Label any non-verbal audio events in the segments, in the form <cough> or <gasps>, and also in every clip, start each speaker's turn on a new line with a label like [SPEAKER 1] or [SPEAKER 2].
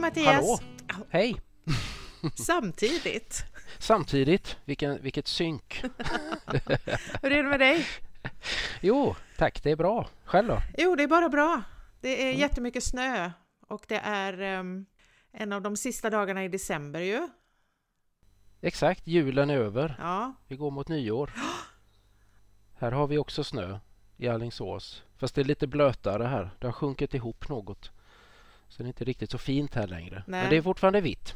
[SPEAKER 1] Mattias!
[SPEAKER 2] Hallå! Hej! <laughs> <laughs>
[SPEAKER 1] Samtidigt.
[SPEAKER 2] Samtidigt, vilken, vilket synk.
[SPEAKER 1] Hur är det med dig?
[SPEAKER 2] Jo, tack, det är bra. Själv då?
[SPEAKER 1] Jo, det är bara bra. Det är mm. jättemycket snö och det är um, en av de sista dagarna i december ju.
[SPEAKER 2] Exakt, julen är över.
[SPEAKER 1] Ja.
[SPEAKER 2] Vi går mot nyår. <gasps> Här har vi också snö i Allingsås. Fast det är lite blötare här. Det har sjunkit ihop något. Så det är inte riktigt så fint här längre. Nej. Men det är fortfarande vitt.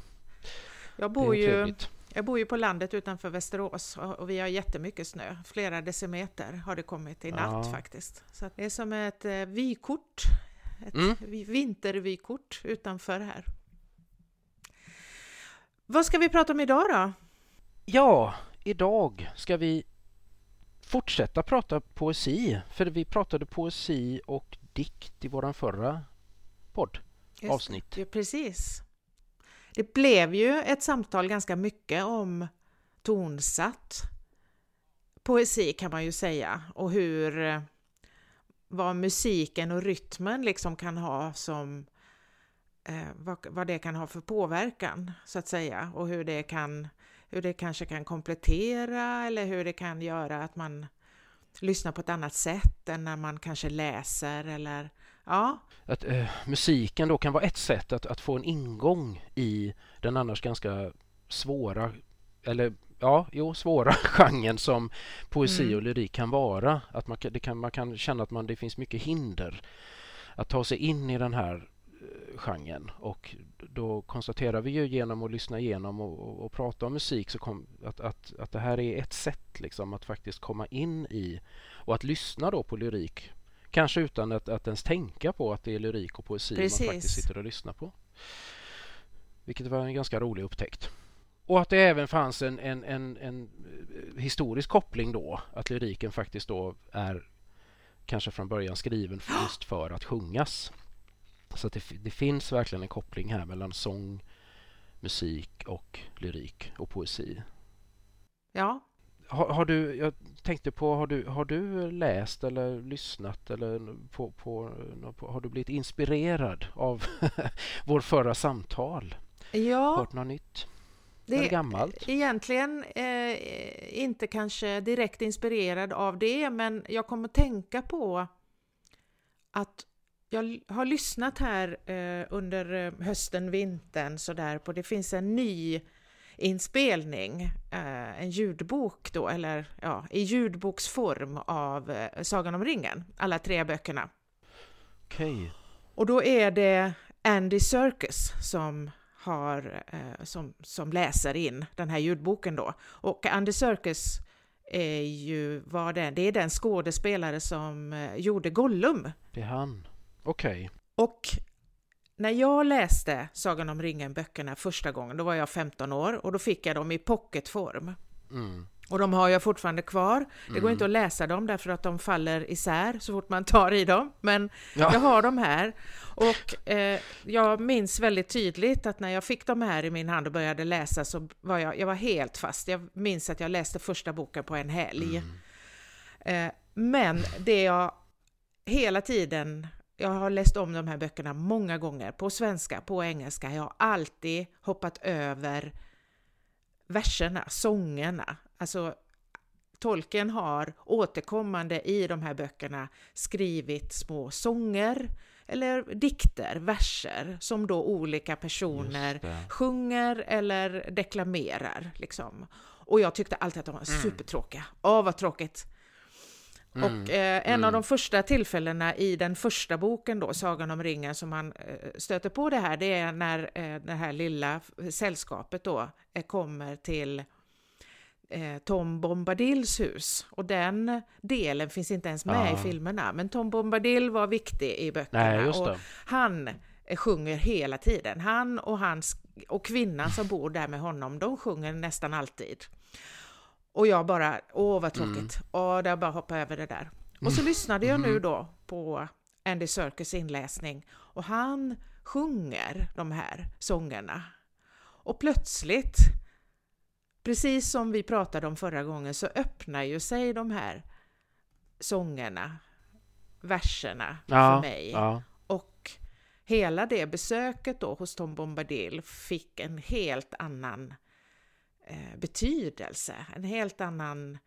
[SPEAKER 1] Jag bor, ju, jag bor ju på landet utanför Västerås och vi har jättemycket snö. Flera decimeter har det kommit i natt ja. faktiskt. Så det är som ett eh, vykort. Ett mm. vintervykort utanför här. Vad ska vi prata om idag då?
[SPEAKER 2] Ja, idag ska vi fortsätta prata poesi. För vi pratade poesi och dikt i våran förra podd avsnitt.
[SPEAKER 1] Ja, precis. Det blev ju ett samtal ganska mycket om tonsatt poesi kan man ju säga och hur vad musiken och rytmen liksom kan ha som eh, vad, vad det kan ha för påverkan så att säga och hur det kan hur det kanske kan komplettera eller hur det kan göra att man lyssnar på ett annat sätt än när man kanske läser eller Ja.
[SPEAKER 2] Att eh, musiken då kan vara ett sätt att, att få en ingång i den annars ganska svåra, eller ja, jo, svåra <laughs> genren som poesi mm. och lyrik kan vara. Att man, det kan, man kan känna att man, det finns mycket hinder att ta sig in i den här eh, genren och då konstaterar vi ju genom att lyssna igenom och, och, och prata om musik så kom, att, att, att det här är ett sätt liksom att faktiskt komma in i och att lyssna då på lyrik Kanske utan att, att ens tänka på att det är lyrik och poesi Precis. man faktiskt sitter och lyssnar på. Vilket var en ganska rolig upptäckt. Och att det även fanns en, en, en, en historisk koppling då, att lyriken faktiskt då är kanske från början skriven just för att sjungas. Så att det, det, finns verkligen en koppling här mellan sång, musik och lyrik och poesi.
[SPEAKER 1] Ja,
[SPEAKER 2] har, har, du, jag tänkte på, har du, har du läst eller lyssnat eller på, på, på har du blivit inspirerad av <laughs> vår förra samtal?
[SPEAKER 1] Ja.
[SPEAKER 2] Hört något nytt? Det är gammalt?
[SPEAKER 1] Egentligen eh, inte kanske direkt inspirerad av det, men jag kommer tänka på att jag har lyssnat här eh, under eh, hösten, vintern sådär på, det finns en ny inspelning, eh, en ljudbok då, eller ja, i ljudboksform av eh, Sagan om ringen, alla tre böckerna.
[SPEAKER 2] Okej. Okay.
[SPEAKER 1] Och då är det Andy Serkis som har, eh, som, som läser in den här ljudboken då. Och Andy Serkis är ju, var den, det är den skådespelare som gjorde Gollum.
[SPEAKER 2] Det är han. Okej. Okay.
[SPEAKER 1] Och när jag läste Sagan om ringen-böckerna första gången, då var jag 15 år och då fick jag dem i pocketform. Mm. Och de har jag fortfarande kvar. Det går mm. inte att läsa dem därför att de faller isär så fort man tar i dem. Men ja. jag har dem här. Och eh, jag minns väldigt tydligt att när jag fick dem här i min hand och började läsa så var jag, jag var helt fast. Jag minns att jag läste första boken på en helg. Mm. Eh, men det jag hela tiden jag har läst om de här böckerna många gånger, på svenska, på engelska. Jag har alltid hoppat över verserna, sångerna. Alltså, Tolkien har återkommande i de här böckerna skrivit små sånger eller dikter, verser, som då olika personer sjunger eller deklamerar. Liksom. Och jag tyckte alltid att de var mm. supertråkiga. Åh, vad tråkigt! Mm. Och eh, en mm. av de första tillfällena i den första boken då, Sagan om ringen, som man eh, stöter på det här, det är när eh, det här lilla sällskapet då eh, kommer till eh, Tom Bombadils hus. Och den delen finns inte ens med ja. i filmerna, men Tom Bombadil var viktig i böckerna.
[SPEAKER 2] Nej,
[SPEAKER 1] och han eh, sjunger hela tiden. Han och, hans, och kvinnan som bor där med honom, de sjunger nästan alltid. Och jag bara, åh vad tråkigt, mm. och jag bara hoppa över det där. Och så mm. lyssnade jag nu mm. då på Andy Serkis inläsning och han sjunger de här sångerna. Och plötsligt, precis som vi pratade om förra gången, så öppnar ju sig de här sångerna, verserna ja, för mig. Ja. Och hela det besöket då hos Tom Bombadil fick en helt annan betydelse, en helt annan,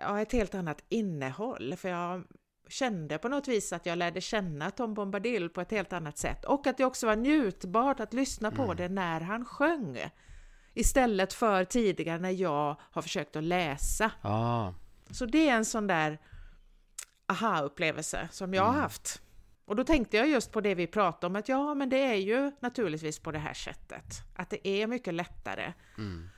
[SPEAKER 1] ja, ett helt annat innehåll. För jag kände på något vis att jag lärde känna Tom Bombadil på ett helt annat sätt och att det också var njutbart att lyssna på mm. det när han sjöng. Istället för tidigare när jag har försökt att läsa.
[SPEAKER 2] Ah.
[SPEAKER 1] Så det är en sån där aha-upplevelse som jag mm. har haft. Och då tänkte jag just på det vi pratade om, att ja, men det är ju naturligtvis på det här sättet. Att det är mycket lättare.
[SPEAKER 2] Mm.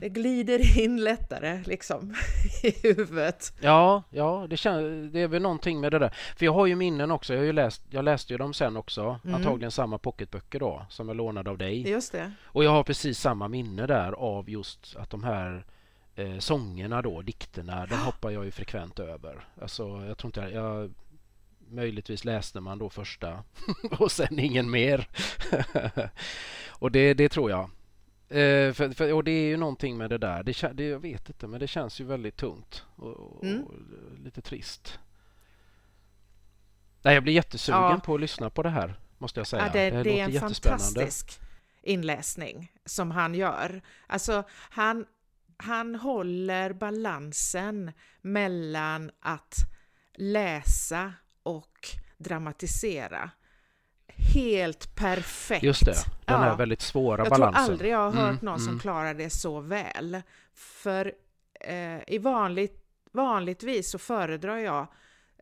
[SPEAKER 1] Det glider in lättare liksom <laughs> i huvudet.
[SPEAKER 2] Ja, ja det, kän, det är väl någonting med det där. För jag har ju minnen också. Jag, har ju läst, jag läste ju dem sen också. Mm. Antagligen samma pocketböcker då som jag lånade av dig.
[SPEAKER 1] Just det.
[SPEAKER 2] Och jag har precis samma minne där av just att de här eh, sångerna då, dikterna, de hoppar jag ju frekvent över. Alltså, jag tror inte jag, jag möjligtvis läste man då första <laughs> och sen ingen mer. <laughs> och det, det tror jag. Eh, för, för, och det är ju någonting med det där. Det, det, jag vet inte, men det känns ju väldigt tungt och, mm. och lite trist. Nej, jag blir jättesugen ja. på att lyssna på det här, måste jag säga.
[SPEAKER 1] Ja, det, det, det är en fantastisk inläsning som han gör. Alltså, han, han håller balansen mellan att läsa och dramatisera helt perfekt.
[SPEAKER 2] Just det, den här väldigt svåra
[SPEAKER 1] jag
[SPEAKER 2] balansen.
[SPEAKER 1] Jag tror aldrig jag har hört mm, någon mm. som klarar det så väl. För eh, i vanligt, vanligtvis så föredrar jag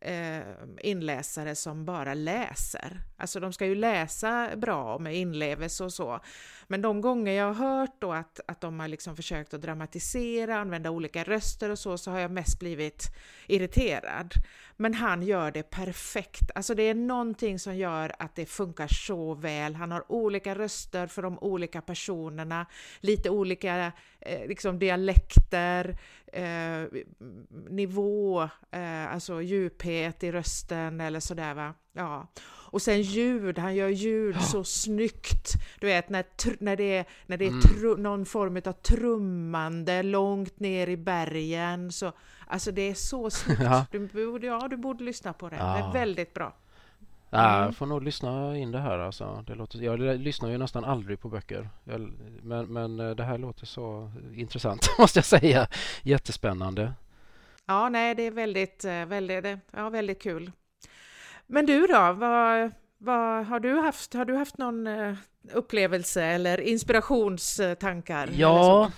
[SPEAKER 1] eh, inläsare som bara läser. Alltså de ska ju läsa bra med inlevelse och så. Men de gånger jag har hört då att, att de har liksom försökt att dramatisera, använda olika röster och så, så har jag mest blivit irriterad. Men han gör det perfekt. Alltså det är någonting som gör att det funkar så väl. Han har olika röster för de olika personerna, lite olika eh, liksom dialekter, eh, nivå, eh, alltså djuphet i rösten eller sådär va. Ja. Och sen ljud, han gör ljud så snyggt. Du vet när, när det är, när det är mm. någon form av trummande långt ner i bergen. Så, alltså det är så snyggt. <laughs> Ja. Du, borde, ja, du borde lyssna på det. Ja. Det är väldigt bra.
[SPEAKER 2] Mm. jag får nog lyssna in det här alltså. Det låter, jag lyssnar ju nästan aldrig på böcker. Jag, men, men eh, det här låter så intressant <laughs> måste jag säga. Jättespännande.
[SPEAKER 1] Ja, nej, det är väldigt, eh, väldigt, ja, väldigt kul. Men du då, vad, vad, har, du haft, har du haft någon eh, upplevelse eller inspirationstankar?
[SPEAKER 2] Ja, eller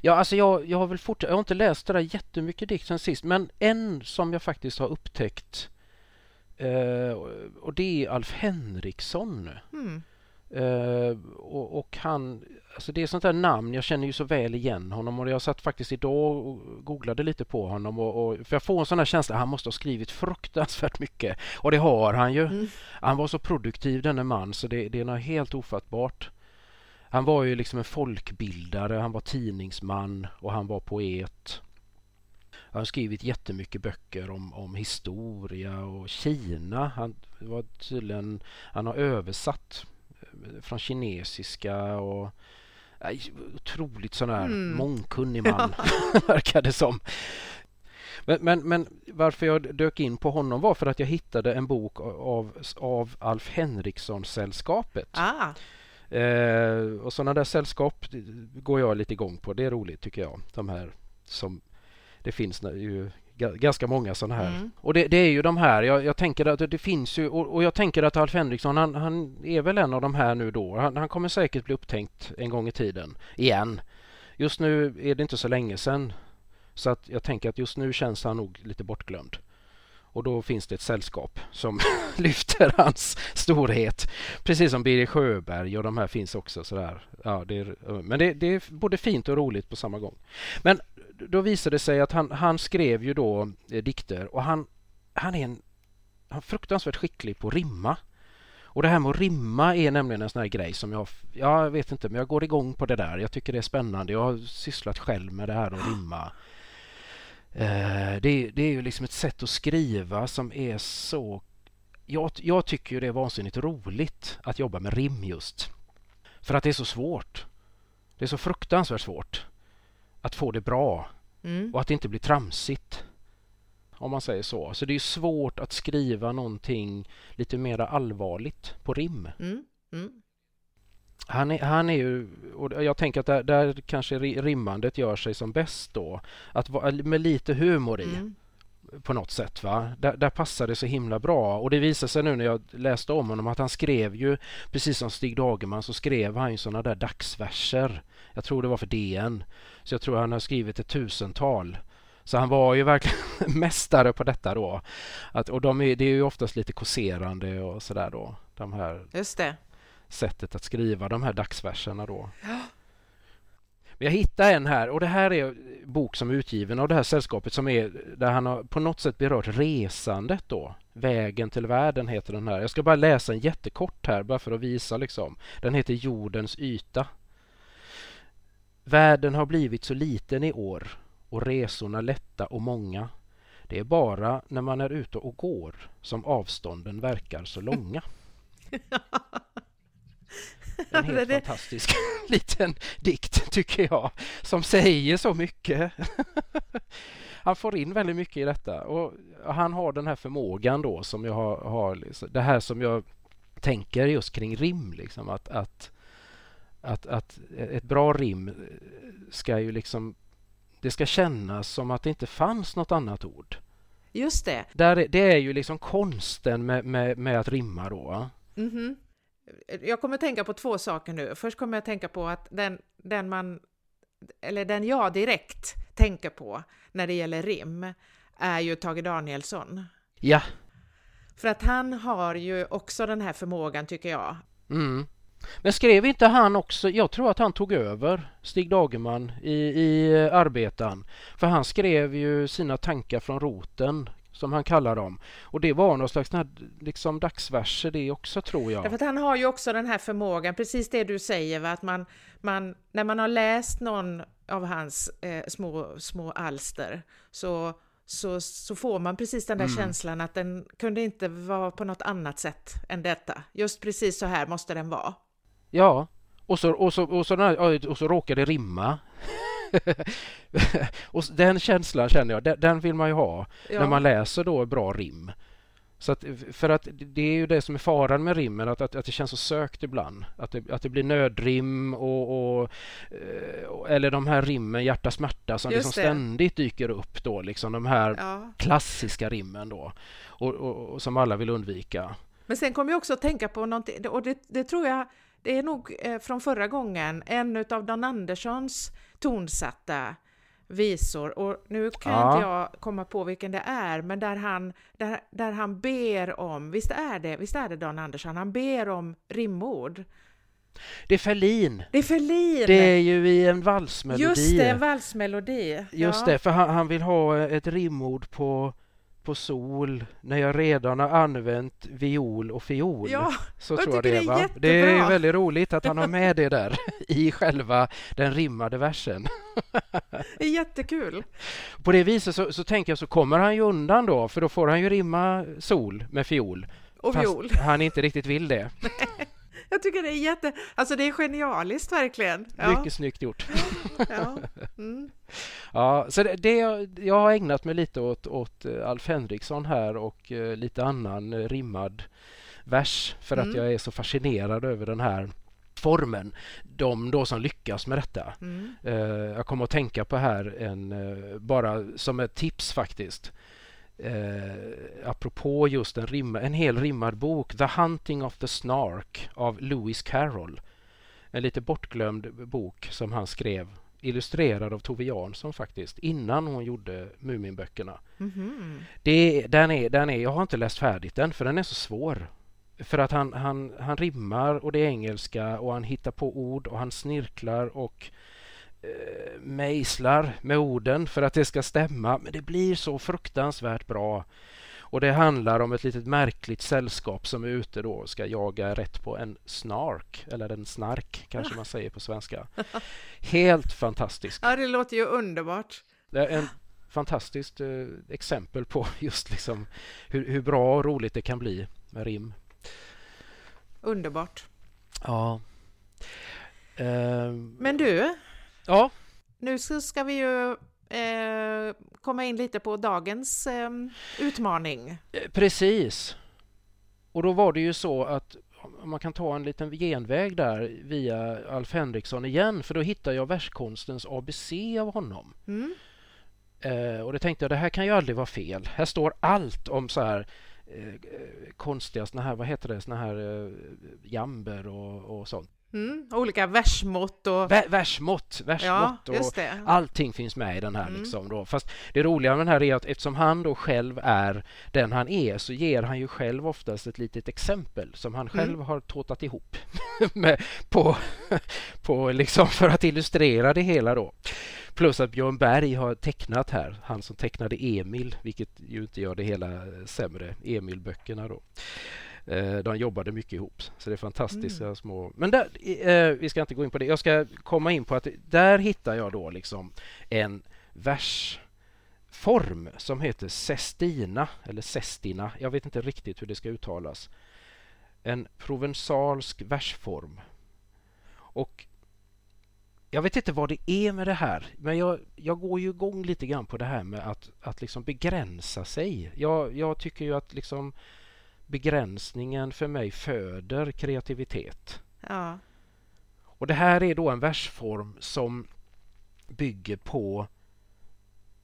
[SPEAKER 2] Ja, alltså jag, jag har väl fort, jag har inte läst det där jättemycket dikt sen sist, men en som jag faktiskt har upptäckt eh, och det är Alf Henriksson.
[SPEAKER 1] Mm.
[SPEAKER 2] Eh, och, och, han, alltså det är sånt där namn, jag känner ju så väl igen honom och jag satt faktiskt idag och googlade lite på honom och, och för jag får en sån här känsla, han måste ha skrivit fruktansvärt mycket och det har han ju. Mm. Han var så produktiv denne man så det, det är något helt ofattbart. Han var ju liksom en folkbildare, han var tidningsman och han var poet. Han har skrivit jättemycket böcker om, om historia och Kina. Han var tydligen, han har översatt från kinesiska och otroligt sån här mm. mångkunnig man <laughs> verkar det som. Men, men, men, varför jag dök in på honom var för att jag hittade en bok av, av Alf Henriksson-sällskapet.
[SPEAKER 1] Ah.
[SPEAKER 2] Eh, och sådana där sällskap går jag lite igång på. Det är roligt tycker jag. De här som det finns ju ganska många sådana här. Mm. Och det, det, är ju de här, jag, jag tänker att det finns ju och, och, jag tänker att Alf Henriksson han, han, är väl en av de här nu då. Han, han, kommer säkert bli upptänkt en gång i tiden igen. Just nu är det inte så länge sedan så att jag tänker att just nu känns han nog lite bortglömd. Och då finns det ett sällskap som <laughs> lyfter hans storhet. Precis som Birger Sjöberg och de här finns också sådär. Ja, det är, men det, det, är både fint och roligt på samma gång. Men då visade det sig att han, han skrev ju då eh, dikter och han, han är en han är fruktansvärt skicklig på att rimma. Och det här med att rimma är nämligen en sån här grej som jag, jag vet inte, men jag går igång på det där. Jag tycker det är spännande. Jag har sysslat själv med det här att rimma. Eh, det, det, är ju liksom ett sätt att skriva som är så... Jag, jag tycker ju det är vansinnigt roligt att jobba med rim just. För att det är så svårt. Det är så fruktansvärt svårt att få det bra
[SPEAKER 1] mm.
[SPEAKER 2] och att det inte blir tramsigt. om man säger så. Så det är svårt att skriva någonting lite mer allvarligt på rim.
[SPEAKER 1] Mm. Mm.
[SPEAKER 2] Han är, han är ju, och jag tänker att där, där kanske rimmandet gör sig som bäst då. Att med lite humor i. Mm på något sätt. Va? Där, där passar det så himla bra och det visar sig nu när jag läste om honom att han skrev ju, precis som Stig Dagerman, så skrev han ju sådana där dagsverser. Jag tror det var för DN. Så jag tror han har skrivit ett tusental. Så han var ju verkligen <laughs> mästare på detta då. Att, och de är, det är ju oftast lite kåserande och sådär då. De här
[SPEAKER 1] Just det.
[SPEAKER 2] sättet att skriva de här dagsverserna då. Men jag hittade en här och det här är bok som är utgiven av det här sällskapet som är där han har på något sätt berört resandet då. Vägen till världen heter den här. Jag ska bara läsa en jättekort här bara för att visa liksom. Den heter Jordens yta. Världen har blivit så liten i år och resorna lätta och många. Det är bara när man är ute och går som avstånden verkar så långa. <laughs> En helt det... fantastisk <laughs> liten dikt tycker jag som säger så mycket. <laughs> han får in väldigt mycket i detta och han har den här förmågan då som jag har, har liksom, det här som jag tänker just kring rim liksom att, att, att, att ett bra rim ska ju liksom det ska kännas som att det inte fanns något annat ord.
[SPEAKER 1] Just det.
[SPEAKER 2] Där, det är ju liksom konsten med, med, med att rimma då.
[SPEAKER 1] Mm -hmm jag kommer att tänka på två saker nu. Först kommer jag att tänka på att den, den man, eller den jag direkt tänker på när det gäller rim är ju Tage Danielsson.
[SPEAKER 2] Ja.
[SPEAKER 1] För att han har ju också den här förmågan tycker jag.
[SPEAKER 2] Mm. Men skrev inte han också, jag tror att han tog över Stig Dagerman i, i Arbetaren. För han skrev ju sina tankar från roten som han kallar dem. Och det var någon slags liksom dagsverser det också tror jag.
[SPEAKER 1] Därför att han har ju också den här förmågan, precis det du säger, va? att man, man, när man har läst någon av hans eh, små, små alster så, så, så får man precis den där mm. känslan att den kunde inte vara på något annat sätt än detta. Just precis så här måste den vara.
[SPEAKER 2] Ja, och så, och så, och så, och så råkar det rimma. <laughs> och den känslan känner jag, den, den vill man ju ha ja. när man läser då bra rim. Så att, för att det är ju det som är faran med rimmen, att, att, att det känns så sökt ibland. Att det, att det blir nödrim och, och eh, eller de här rimmen hjärta smärta som liksom ständigt dyker upp då, liksom de här ja. klassiska rimmen då. Och, och, och, som alla vill undvika.
[SPEAKER 1] Men sen kommer jag också att tänka på någonting, och det, det tror jag det är nog eh, från förra gången, en av Don Anderssons tonsatta visor och nu kan ja. inte jag komma på vilken det är, men där han, där, där han ber om, visst är det, visst är det Dan Andersson, han ber om rimord.
[SPEAKER 2] Det är Ferlin.
[SPEAKER 1] Det är Ferlin!
[SPEAKER 2] Det är ju i en valsmelodi.
[SPEAKER 1] Just det, en valsmelodi.
[SPEAKER 2] Just ja. det, för han, han, vill ha ett rimord på på sol när jag redan har använt viol och fiol.
[SPEAKER 1] Ja,
[SPEAKER 2] så tror jag det är. Va? Det är väldigt roligt att han har med det där <laughs> i själva den rimmade versen. <laughs>
[SPEAKER 1] Det är jättekul.
[SPEAKER 2] På det viset så, så tänker jag så kommer han ju undan då för då får han ju rimma sol med fiol.
[SPEAKER 1] Och viol.
[SPEAKER 2] han inte riktigt vill det. <laughs>
[SPEAKER 1] Jag tycker det är jätte... Alltså det är genialiskt verkligen.
[SPEAKER 2] Ja. Mycket snyggt gjort. Ja, mm. <laughs> ja så det, det, jag har ägnat mig lite åt, åt eh, Alf Henriksson här och uh, lite annan uh, rimmad vers för mm. att jag är så fascinerad över den här formen. De då som lyckas med detta. Mm. Uh, jag kommer att tänka på här en, bara som ett tips faktiskt eh, apropå just en, rim, en hel rimmad bok, The Hunting of the Snark av Lewis Carroll. En lite bortglömd bok som han skrev illustrerad av Tove Jansson faktiskt innan hon gjorde Muminböckerna. Mm -hmm. det, den är, den är, jag har inte läst färdigt den för den är så svår. För att han, han, han rimmar och det är engelska och han hittar på ord och han snirklar och eh, mejslar med orden för att det ska stämma. Men det blir så fruktansvärt bra. Och det handlar om ett litet märkligt sällskap som är ute då och ska jaga rätt på en snark, eller en snark kanske man säger på svenska. <laughs> Helt fantastiskt.
[SPEAKER 1] Ja, det låter ju underbart.
[SPEAKER 2] Det är en fantastiskt eh, exempel på <laughs> just liksom hur, hur bra och roligt det kan bli med rim.
[SPEAKER 1] Underbart.
[SPEAKER 2] Ja.
[SPEAKER 1] Uh, Men du,
[SPEAKER 2] Ja.
[SPEAKER 1] Nu ska vi ju eh, komma in lite på dagens eh, utmaning.
[SPEAKER 2] Eh, precis. Och då var det ju så att man kan ta en liten genväg där via Alf Henriksson igen för då hittar jag verskonstens ABC av honom. Mm. Eh, och då tänkte jag det här kan ju aldrig vara fel. Här står allt om så här eh, konstiga såna här, vad heter det, såna här eh, jamber och, och sånt.
[SPEAKER 1] Mm, olika versmått och...
[SPEAKER 2] Vä versmått, versmått ja, och allting finns med i den här. Mm. Liksom då. Fast det roliga med den här är att eftersom han då själv är den han är så ger han ju själv oftast ett litet exempel som han själv mm. har tåtat ihop <laughs> med, på, <laughs> på liksom för att illustrera det hela då. Plus att Björn Berg har tecknat här, han som tecknade Emil, vilket ju inte gör det hela sämre, Emil-böckerna då. Eh, de jobbade mycket ihop, så det är fantastiska mm. små... Men där, eh, vi ska inte gå in på det. Jag ska komma in på att där hittar jag då liksom en versform som heter Sestina, eller Sestina. Jag vet inte riktigt hur det ska uttalas. En provensalsk versform. Och jag vet inte vad det är med det här, men jag, jag går ju igång lite grann på det här med att, att liksom begränsa sig. Jag, jag tycker ju att liksom begränsningen för mig föder kreativitet. Ja. Och det här är då en versform som bygger på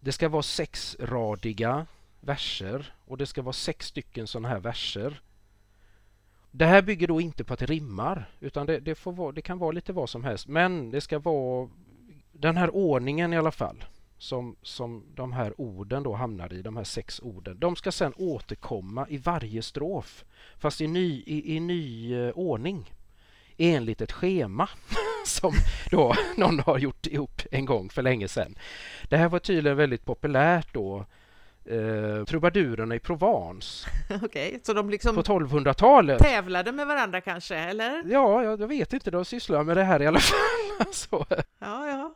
[SPEAKER 2] det ska vara sexradiga verser och det ska vara sex stycken sådana här verser. Det här bygger då inte på att det rimmar utan det, det, får vara, det kan vara lite vad som helst men det ska vara den här ordningen i alla fall som, som de här orden då hamnar i, de här sex orden. De ska sedan återkomma i varje strof fast i ny, i, i ny uh, ordning enligt ett schema <laughs> som då <laughs> någon har gjort ihop en gång för länge sedan. Det här var tydligen väldigt populärt då eh, trubadurerna i Provence. <laughs>
[SPEAKER 1] okay, så de liksom
[SPEAKER 2] på 1200-talet.
[SPEAKER 1] tävlade med varandra kanske, eller?
[SPEAKER 2] Ja, jag, jag vet inte, de sysslar med det här i alla fall. så.
[SPEAKER 1] Ja, ja.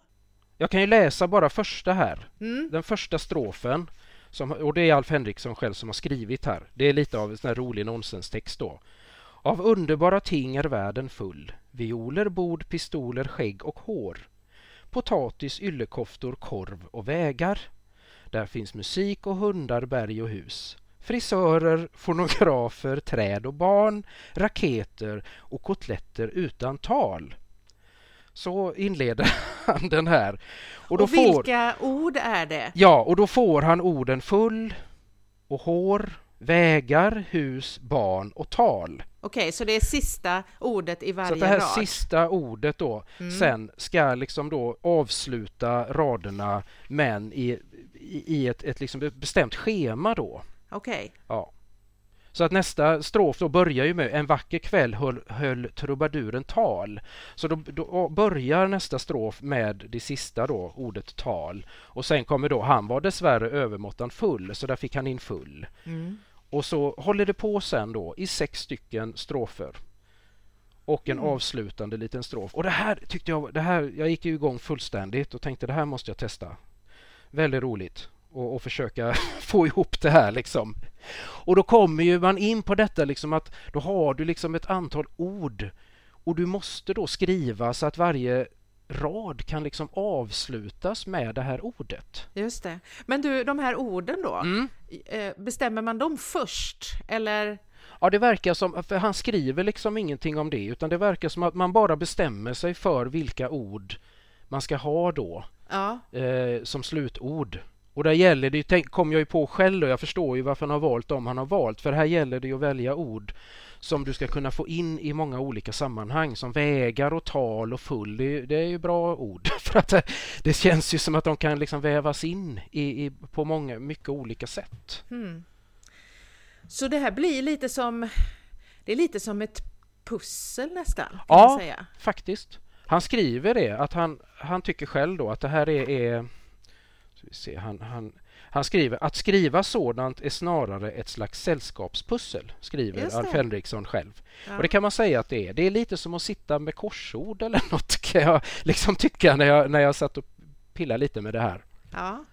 [SPEAKER 2] Jag kan ju läsa bara första här. Mm. Den första strofen. Som, och det är Alf Henriksson själv som har skrivit här. Det är lite av en sån här rolig nonsenstext då. Av underbara ting är världen full. Violer, bord, pistoler, skägg och hår. Potatis, yllekoftor, korv och vägar. Där finns musik och hundar, berg och hus. Frisörer, fonografer, träd och barn, raketer och kotletter utan tal. Så inleder <laughs> han den här.
[SPEAKER 1] Och, då och vilka får, ord är det?
[SPEAKER 2] Ja, och då får han orden full och hår, vägar, hus, barn och tal.
[SPEAKER 1] Okej, okay, så det är sista ordet i varje rad?
[SPEAKER 2] Så det här
[SPEAKER 1] rad.
[SPEAKER 2] sista ordet då mm. sen ska liksom då avsluta raderna men i, i, ett, ett liksom bestämt schema då.
[SPEAKER 1] Okej. Okay.
[SPEAKER 2] Ja. Så att nästa strof då börjar ju med En vacker kväll höll, höll trubaduren tal. Så då, då, börjar nästa strof med det sista då, ordet tal. Och sen kommer då Han var dessvärre övermåttan full, så där fick han in full. Mm. Och så håller det på sen då i sex stycken strofer. Och en mm. avslutande liten strof. Och det här tyckte jag, det här, jag gick ju igång fullständigt och tänkte det här måste jag testa. Väldigt roligt och, och försöka <laughs> få ihop det här liksom. Och då kommer ju man in på detta liksom att då har du liksom ett antal ord och du måste då skriva så att varje rad kan liksom avslutas med det här ordet.
[SPEAKER 1] Just det. Men du, de här orden då, mm. Eh, bestämmer man dem först eller?
[SPEAKER 2] Ja, det verkar som, för han skriver liksom ingenting om det, utan det verkar som att man bara bestämmer sig för vilka ord man ska ha då ja. eh, som slutord. Och där gäller det, tänk, kom jag ju på själv och jag förstår ju varför han har valt dem han har valt. För här gäller det att välja ord som du ska kunna få in i många olika sammanhang som vägar och tal och full. Det, det är ju bra ord <laughs> för att det, det, känns ju som att de kan liksom vävas in i, i på många, mycket olika sätt. Mm.
[SPEAKER 1] Så det här blir lite som, det är lite som ett pussel nästan?
[SPEAKER 2] ja, faktiskt. Han skriver det, att han, han tycker själv då att det här är, är se, han, han, han skriver att skriva sådant är snarare ett slags sällskapspussel, skriver Alf Henriksson själv. Ja. Och det kan man säga att det är. Det är lite som att sitta med korsord eller <laughs> något kan jag liksom tycka när jag, när jag satt och pillade lite med det här. Ja.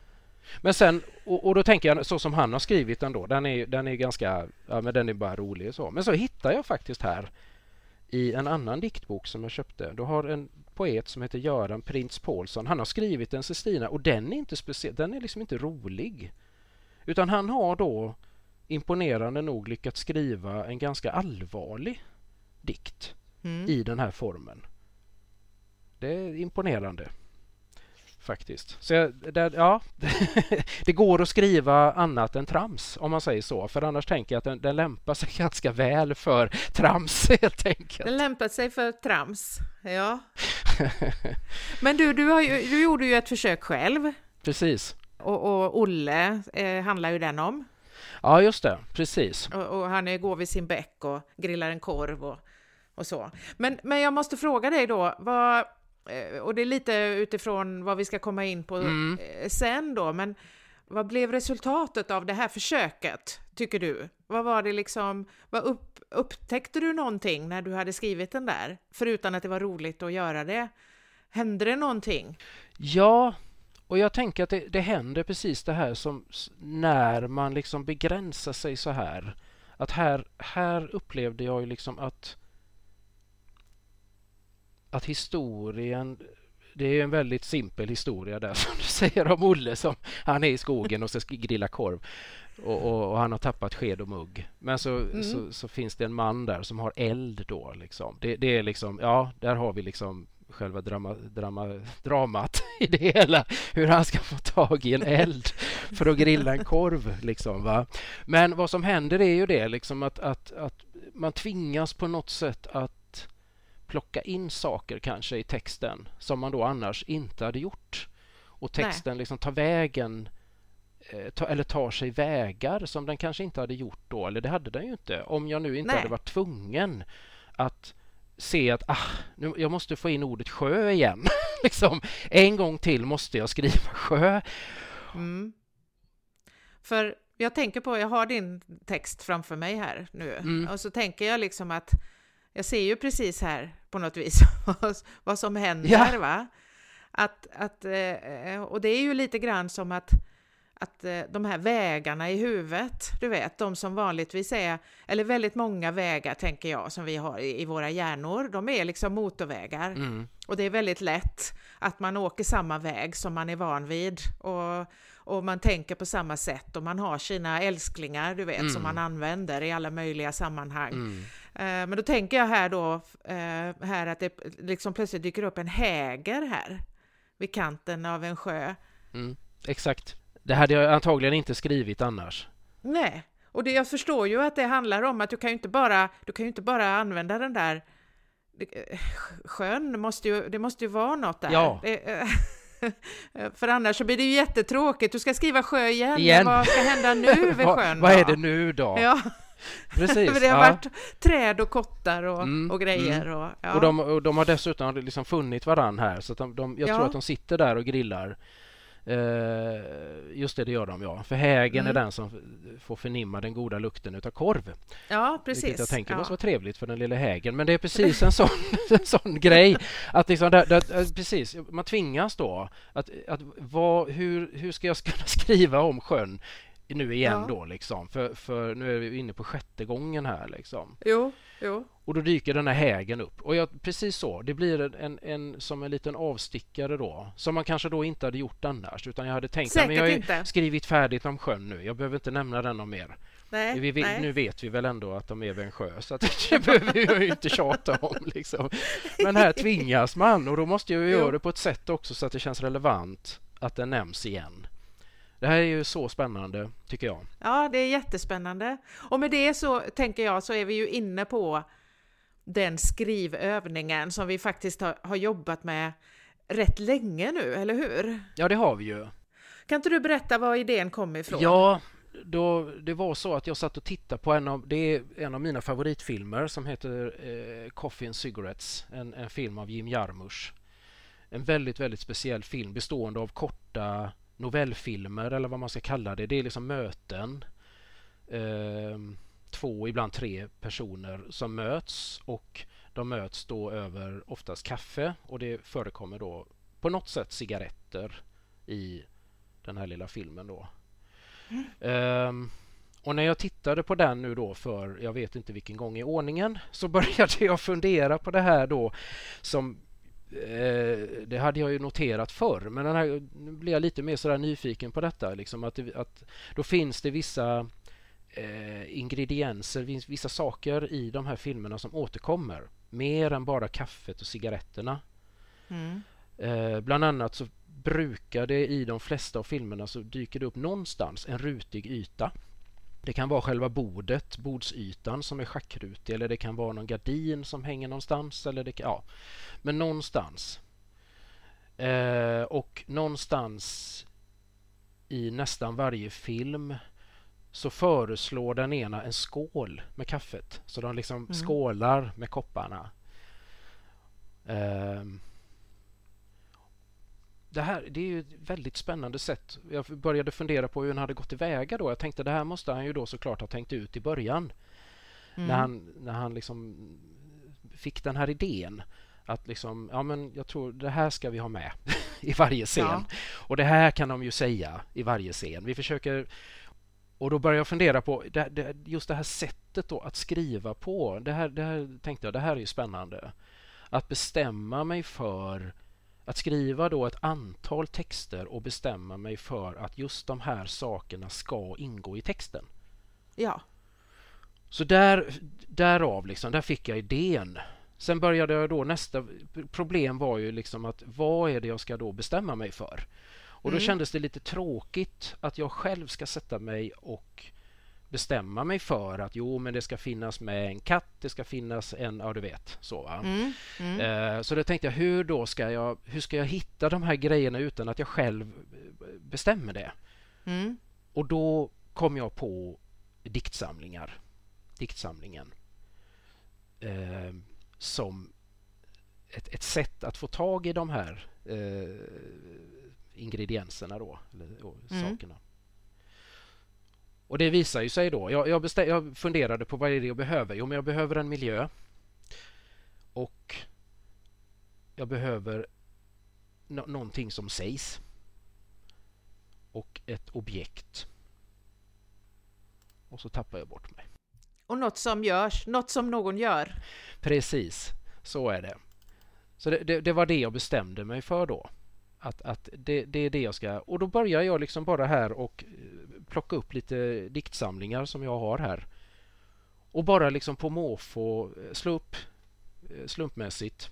[SPEAKER 2] Men sen, och, och, då tänker jag så som han har skrivit den då, den är, den är ganska, ja men den är bara rolig och så. Men så hittar jag faktiskt här i en annan diktbok som jag köpte. Då har en poet som heter Göran Prins Paulsson. Han har skrivit en Sestina och den är inte speciell, den är liksom inte rolig. Utan han har då imponerande nog lyckats skriva en ganska allvarlig dikt mm. i den här formen. Det är imponerande faktiskt. Så jag, det, ja, <laughs> det går att skriva annat än trams om man säger så. För annars tänker jag att den, den lämpar sig <laughs> ganska väl för trams helt enkelt.
[SPEAKER 1] Den lämpar sig för trams, ja. Men du, du, har ju, du gjorde ju ett försök själv.
[SPEAKER 2] Precis.
[SPEAKER 1] Och, och Olle eh, handlar ju den om.
[SPEAKER 2] Ja, just det. Precis.
[SPEAKER 1] Och, och han är, går vid sin bäck och grillar en korv och, och så. Men, men jag måste fråga dig då, vad, eh, och det är lite utifrån vad vi ska komma in på mm. Sen då, men vad blev resultatet av det här försöket, tycker du? Vad var det liksom, vad upp, upptäckte du någonting när du hade skrivit den där? Förutom att det var roligt att göra det. Hände det någonting?
[SPEAKER 2] Ja, och jag tänker att det, det händer precis det här som när man liksom begränsar sig så här. Att här, här upplevde jag ju liksom att att historien det är en väldigt simpel historia där <laughs> som du säger om Olle som han är i skogen och ska grilla korv och, och, och han har tappat sked och mugg. Men så, mm. så, så, finns det en man där som har eld då liksom. Det, det, är liksom, ja, där har vi liksom själva drama, drama, dramat <laughs> i det hela. Hur han ska få tag i en eld för att grilla en korv. Liksom, va? Men vad som händer är ju det liksom att, att, att man tvingas på något sätt att plocka in saker kanske i texten som man då annars inte hade gjort. Och texten liksom tar vägen eh, Ta, eller tar sig vägar som den kanske inte hade gjort då, eller det hade den ju inte om jag nu inte Nej. hade varit tvungen att se att ah, nu, jag måste få in ordet sjö igen. <laughs> liksom, en gång till måste jag skriva sjö. Mm.
[SPEAKER 1] För jag tänker på, jag har din text framför mig här nu mm. och så tänker jag liksom att jag ser ju precis här på något vis <laughs> vad som händer ja. va. Att, att, eh, och det är ju lite grann som att att eh, de här vägarna i huvudet, du vet, de som vanligtvis är, eller väldigt många vägar tänker jag som vi har i, våra hjärnor, de är liksom motorvägar. Mm. Och det är väldigt lätt att man åker samma väg som man är van vid och, och man tänker på samma sätt och man har sina älsklingar, du vet, mm. som man använder i alla möjliga sammanhang. Mm. Uh, men då tänker jag här då, uh, här att det liksom plötsligt dyker upp en häger här vid kanten av en sjö.
[SPEAKER 2] Mm. Exakt. Det hade jag antagligen inte skrivit annars.
[SPEAKER 1] Nej, och det, jag förstår ju att det handlar om att du kan ju inte bara, du kan ju inte bara använda den där sjön, måste ju, det måste ju vara något där. Ja. Det, <laughs> för annars så blir det ju jättetråkigt. Du ska skriva sjö igen. igen. Vad ska hända nu vid <laughs> sjön?
[SPEAKER 2] vad är det nu då?
[SPEAKER 1] Ja. <laughs> Precis. För det har ja. varit träd och kottar och, mm, och grejer. Mm. Och,
[SPEAKER 2] ja. och, de, och de har dessutom liksom funnit varann här så de, de jag ja. tror att de sitter där och grillar Uh, just det, det gör de ja. För hägen mm. är den som får förnimma den goda lukten utav korv.
[SPEAKER 1] Ja, precis.
[SPEAKER 2] Vilket jag tänker
[SPEAKER 1] ja.
[SPEAKER 2] måste vara trevligt för den lilla hägen. Men det är precis en sån, <laughs> en sån grej. Att liksom, där, där, precis, man tvingas då att, att vad, hur, hur ska jag kunna skriva om sjön nu igen ja. då liksom. För, för nu är vi inne på sjätte gången här liksom.
[SPEAKER 1] Jo, jo.
[SPEAKER 2] Och då dyker den här hägen upp. Och jag, precis så, det blir en, en, som en liten avstickare då. Som man kanske då inte hade gjort annars. Utan jag hade tänkt, men jag har
[SPEAKER 1] inte.
[SPEAKER 2] skrivit färdigt om sjön nu. Jag behöver inte nämna den om mer.
[SPEAKER 1] Nej,
[SPEAKER 2] vi,
[SPEAKER 1] nej.
[SPEAKER 2] Nu vet vi väl ändå att de är vid en sjö, så att <laughs> det behöver vi ju inte tjata om. Liksom. Men här tvingas man och då måste jag göra det på ett sätt också så att det känns relevant att den nämns igen. Det här är ju så spännande, tycker jag.
[SPEAKER 1] Ja, det är jättespännande. Och med det så tänker jag så är vi ju inne på den skrivövningen som vi faktiskt har, har jobbat med rätt länge nu, eller hur?
[SPEAKER 2] Ja, det har vi ju.
[SPEAKER 1] Kan inte du berätta var idén kom ifrån?
[SPEAKER 2] Ja, då, det var så att jag satt och tittade på en av, det är en av mina favoritfilmer som heter eh, Coffee and Cigarettes, en, en film av Jim Jarmusch. En väldigt, väldigt speciell film bestående av korta novellfilmer eller vad man ska kalla det. Det är liksom möten. Eh, två, ibland tre personer som möts och de möts då över oftast kaffe och det förekommer då på något sätt cigaretter i den här lilla filmen då. Mm. Um, och när jag tittade på den nu då för jag vet inte vilken gång i ordningen så <laughs> började jag fundera på det här då som det hade jag ju noterat förr, men den här, nu blir jag lite mer sådär nyfiken på detta. Liksom att, det, att Då finns det vissa eh, ingredienser, vissa saker i de här filmerna som återkommer. Mer än bara kaffet och cigaretterna. Mm. Eh, bland annat så brukar det i de flesta av filmerna så dyker det upp någonstans en rutig yta. Det kan vara själva bordet, bordsytan som är schackrutig eller det kan vara någon gardin som hänger någonstans. Eller det kan, ja. Men någonstans. Eh, och någonstans i nästan varje film så föreslår den ena en skål med kaffet. Så de liksom mm. skålar med kopparna. Eh, det här det är ju ett väldigt spännande sätt. Jag började fundera på hur han hade gått tillväga då. Jag tänkte det här måste han ju då såklart ha tänkt ut i början. Mm. När han, när han liksom fick den här idén att liksom, ja men jag tror det här ska vi ha med <laughs> i varje scen. Ja. Och det här kan de ju säga i varje scen. Vi försöker och då började jag fundera på det, det, just det här sättet då att skriva på. Det här, det här tänkte jag, det här är ju spännande. Att bestämma mig för att skriva då ett antal texter och bestämma mig för att just de här sakerna ska ingå i texten.
[SPEAKER 1] Ja.
[SPEAKER 2] Så där, därav liksom, där fick jag idén. Sen började jag då nästa problem var ju liksom att vad är det jag ska då bestämma mig för? Och då mm. kändes det lite tråkigt att jag själv ska sätta mig och bestämma mig för att jo, men det ska finnas med en katt, det ska finnas en, ja du vet, så va. Mm, mm. Eh, så då tänkte jag, hur då ska jag, hur ska jag hitta de här grejerna utan att jag själv bestämmer det? Mm. Och då kom jag på diktsamlingar, diktsamlingen, eh, som ett, ett sätt att få tag i de här eh, ingredienserna då, eller, och, mm. sakerna. Och det visar ju sig då. Jag, jag, jag funderade på vad är det jag behöver? Jo, men jag behöver en miljö. Och jag behöver no någonting som sägs. Och ett objekt. Och så tappar jag bort mig.
[SPEAKER 1] Och något som görs, något som någon gör.
[SPEAKER 2] Precis, så är det. Så det, det, det var det jag bestämde mig för då. Att, att det, det, är det jag ska... Och då börjar jag liksom bara här och plocka upp lite diktsamlingar som jag har här. Och bara liksom på måfå eh, slå upp eh, slumpmässigt.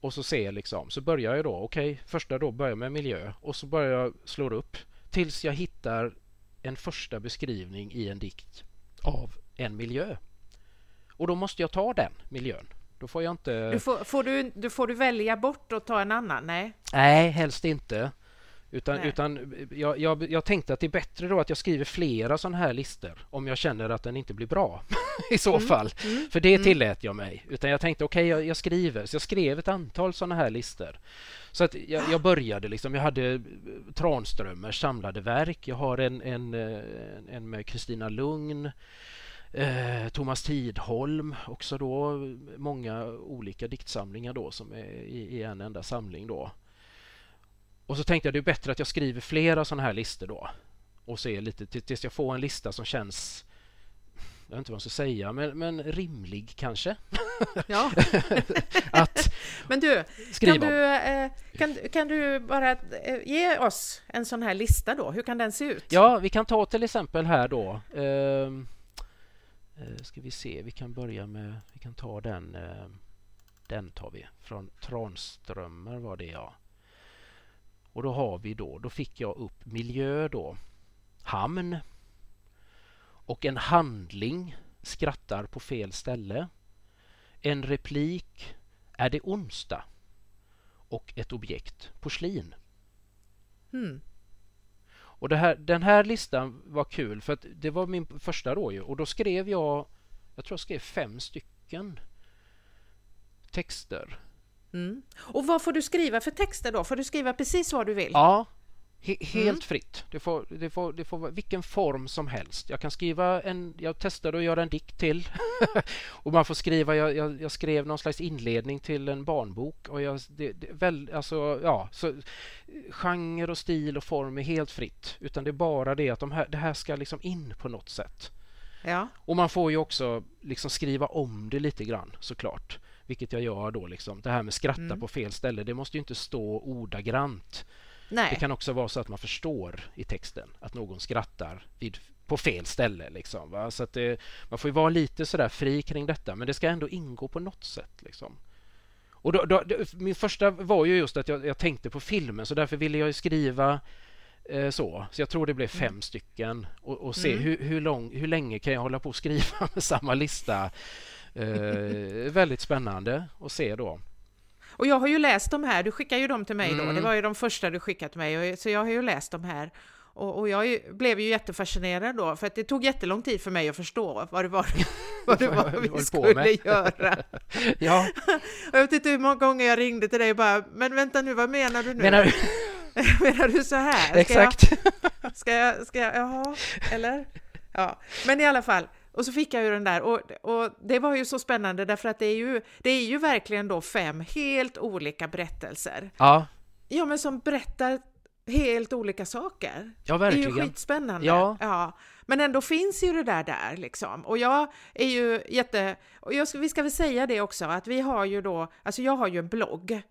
[SPEAKER 2] Och så ser jag liksom, så börjar jag då, okej, okay, första då börjar med miljö och så börjar jag slå upp tills jag hittar en första beskrivning i en dikt av en miljö. Och då måste jag ta den miljön. Då får jag inte...
[SPEAKER 1] Du får, får, du, du, får du välja bort och ta en annan? Nej,
[SPEAKER 2] Nej helst inte. Utan, utan jag, jag, jag, tänkte att det är bättre då att jag skriver flera sådana här listor om jag känner att den inte blir bra <laughs> i så mm. fall. Mm. För det mm. tillät jag mig. Utan jag tänkte okej, okay, jag, jag, skriver. Så jag skrev ett antal sådana här listor. Så att jag, började liksom, jag hade eh, Tranströmers samlade verk. Jag har en, en, eh, en med Kristina Lugn. Eh, Thomas Tidholm, också då många olika diktsamlingar då som är i, i en enda samling då. Och så tänkte jag det är bättre att jag skriver flera sådana här listor då och ser lite tills jag får en lista som känns jag vet inte vad jag ska säga, men, men rimlig kanske.
[SPEAKER 1] Ja. <laughs> att <laughs> men du, kan du, eh, kan, kan du bara eh, ge oss en sån här lista då? Hur kan den se ut?
[SPEAKER 2] Ja, vi kan ta till exempel här då. Eh, ska vi se, vi kan börja med, vi kan ta den. Eh, den tar vi från Tranströmer var det ja. Och då har vi då, då fick jag upp miljö då, hamn och en handling skrattar på fel ställe. En replik är det onsdag och ett objekt porslin. Hmm. Och här, den här listan var kul för att det var min första då ju och då skrev jag, jag tror jag skrev fem stycken texter
[SPEAKER 1] Mm. Och vad får du skriva för texter då? Får du skriva precis vad du vill?
[SPEAKER 2] Ja, he helt mm. fritt. Det får, det, får, det får vilken form som helst. Jag kan skriva en, jag testade att göra en dikt till. <laughs> och man får skriva, jag, jag, jag, skrev någon slags inledning till en barnbok. Och jag, det, det, väl, alltså, ja, så, genre och stil och form är helt fritt. Utan det är bara det att de här, det här ska liksom in på något sätt.
[SPEAKER 1] Ja.
[SPEAKER 2] Och man får ju också liksom skriva om det lite grann såklart. Vilket jag gör då. Liksom. Det här med skratta mm. på fel ställe, det måste ju inte stå ordagrant. Nej. Det kan också vara så att man förstår i texten att någon skrattar vid, på fel ställe. Liksom, va? Så att det, man får ju vara lite sådär fri kring detta, men det ska ändå ingå på något sätt. Liksom. Och då, då, min första var ju just att jag, jag, tänkte på filmen, så därför ville jag skriva eh, så. Så jag tror det blev fem mm. stycken och, och se mm. hur, hur, lång, hur länge kan jag hålla på att skriva <laughs> med samma lista. Eh, väldigt spännande att se då.
[SPEAKER 1] Och jag har ju läst de här, du skickade ju dem till mig då, mm. det var ju de första du skickat till mig, så jag har ju läst de här. Och, och, jag blev ju jättefascinerad då, för att det tog jättelång tid för mig att förstå vad det var, <laughs> vad det var vi skulle göra. <laughs> ja. och jag vet inte hur många gånger jag ringde till dig och bara, men vänta nu, vad menar du nu? Menar du, <laughs> menar du så här? Ska
[SPEAKER 2] Exakt.
[SPEAKER 1] Jag, ska jag, ska jag, jaha, eller? Ja, men i alla fall, och så fick jag ju den där och, och det var ju så spännande därför att det är ju, det är ju verkligen då fem helt olika berättelser.
[SPEAKER 2] Ja.
[SPEAKER 1] Ja, men som berättar helt olika saker.
[SPEAKER 2] Ja, verkligen.
[SPEAKER 1] Det är ju skitspännande.
[SPEAKER 2] Ja.
[SPEAKER 1] ja. Men ändå finns ju det där där liksom. Och jag är ju jätte... Och jag, vi ska väl säga det också, att vi har ju då... Alltså jag har ju en blogg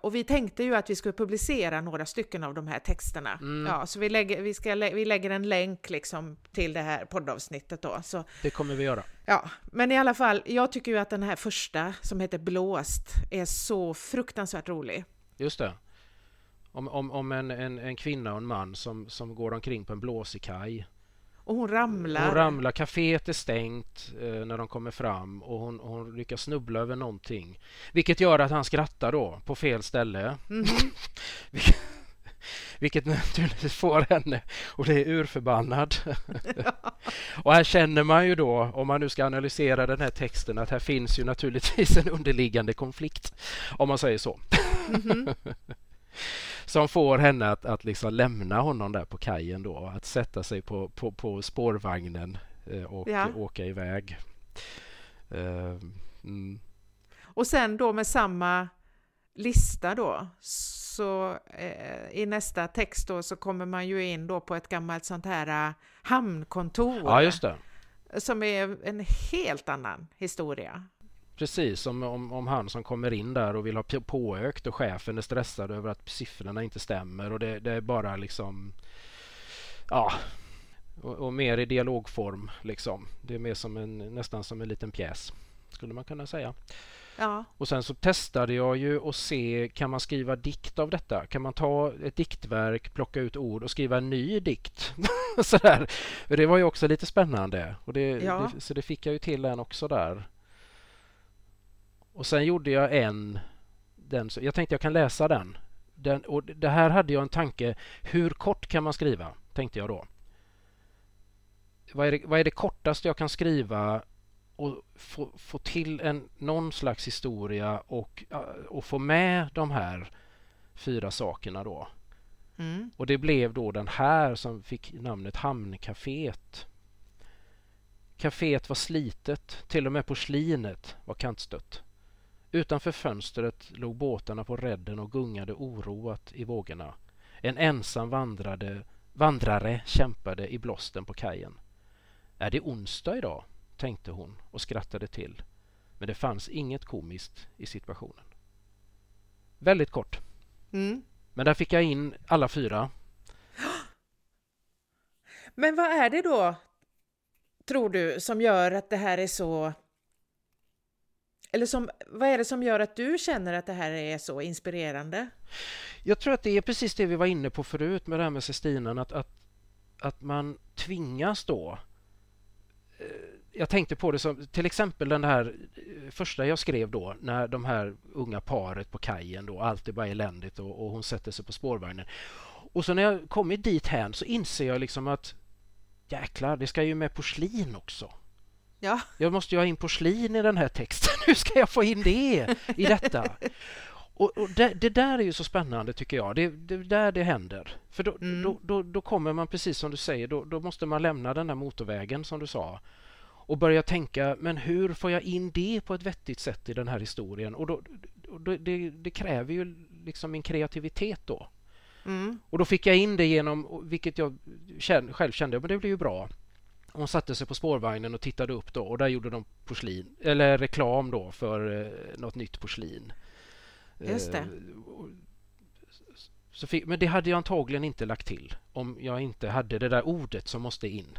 [SPEAKER 1] och vi tänkte ju att vi skulle publicera några stycken av de här texterna. Mm. Ja, så vi lägger, vi, ska, vi lägger en länk liksom till det här poddavsnittet då. Så,
[SPEAKER 2] det kommer vi göra.
[SPEAKER 1] Ja, men i alla fall, jag tycker ju att den här första som heter Blåst är så fruktansvärt rolig.
[SPEAKER 2] Just det. Om, om, om en, en, en kvinna och en man som, som går omkring på en blåsig kaj
[SPEAKER 1] och hon ramlar.
[SPEAKER 2] Hon ramlar. Caféet är stängt eh, när de kommer fram och hon, hon lyckas snubbla över någonting. Vilket gör att han skrattar då på fel ställe. <laughs> Mm -hmm. vilket, naturligtvis får henne och det är urförbannad. <laughs> och här känner man ju då, om man nu ska analysera den här texten, att här finns ju naturligtvis en underliggande konflikt, om man säger så. Mm -hmm. <laughs> som får henne att, att liksom lämna honom där på kajen då, att sätta sig på, på, på spårvagnen eh, och ja. åka iväg. Uh,
[SPEAKER 1] mm. Och sen då med samma lista då, så eh, i nästa text då så kommer man ju in då på ett gammalt sånt här uh, hamnkontor.
[SPEAKER 2] Ja, just det.
[SPEAKER 1] Som är en helt annan historia.
[SPEAKER 2] Precis, som om, om han som kommer in där och vill ha påökt och chefen är stressad över att siffrorna inte stämmer och det, det är bara liksom ja och, och, mer i dialogform liksom. Det är mer som en, nästan som en liten pjäs skulle man kunna säga.
[SPEAKER 1] Ja.
[SPEAKER 2] Och sen så testade jag ju och se kan man skriva dikt av detta? Kan man ta ett diktverk, plocka ut ord och skriva en ny dikt? <laughs> Sådär. Det var ju också lite spännande och det, ja. det, så det fick jag ju till en också där. Och sen gjorde jag en, den, jag tänkte jag kan läsa den. den. Och det här hade jag en tanke, hur kort kan man skriva? Tänkte jag då. Vad är det, vad är det kortaste jag kan skriva och få, få till en, någon slags historia och, och få med de här fyra sakerna då. Mm. Och det blev då den här som fick namnet Hamncaféet. Caféet var slitet, till och med porslinet var kantstött. Utanför fönstret låg båtarna på redden och gungade oroat i vågorna. En ensam vandrade, vandrare kämpade i blåsten på kajen. Är det onsdag idag? tänkte hon och skrattade till. Men det fanns inget komiskt i situationen. Väldigt kort. Mm. Men där fick jag in alla fyra.
[SPEAKER 1] Men vad är det då, tror du, som gör att det här är så eller som, vad är det som gör att du känner att det här är så inspirerande?
[SPEAKER 2] Jag tror att det är precis det vi var inne på förut med det här med Sestinan, att, att, att man tvingas då eh, jag tänkte på det som till exempel den här eh, första jag skrev då när de här unga paret på kajen då, allt är bara eländigt och, och hon sätter sig på spårvagnen. Och så när jag kommit dit här så inser jag liksom att jäklar, det ska ju med porslin också.
[SPEAKER 1] Ja.
[SPEAKER 2] Jag måste ju ha in porslin i den här texten. <laughs> Hur ska jag få in det i detta? Och, och det, det, där är ju så spännande tycker jag. Det är där det händer. För då, mm. då, då, då, kommer man precis som du säger, då, då måste man lämna den där motorvägen som du sa och börja tänka, men hur får jag in det på ett vettigt sätt i den här historien? Och då, då det, det, kräver ju liksom min kreativitet då. Mm. Och då fick jag in det genom, vilket jag själv kände, men det blev ju bra hon satte sig på spårvagnen och tittade upp då och där gjorde de porslin, eller reklam då för eh, något nytt porslin.
[SPEAKER 1] Just det. Eh,
[SPEAKER 2] så fick, men det hade jag antagligen inte lagt till om jag inte hade det där ordet som måste in.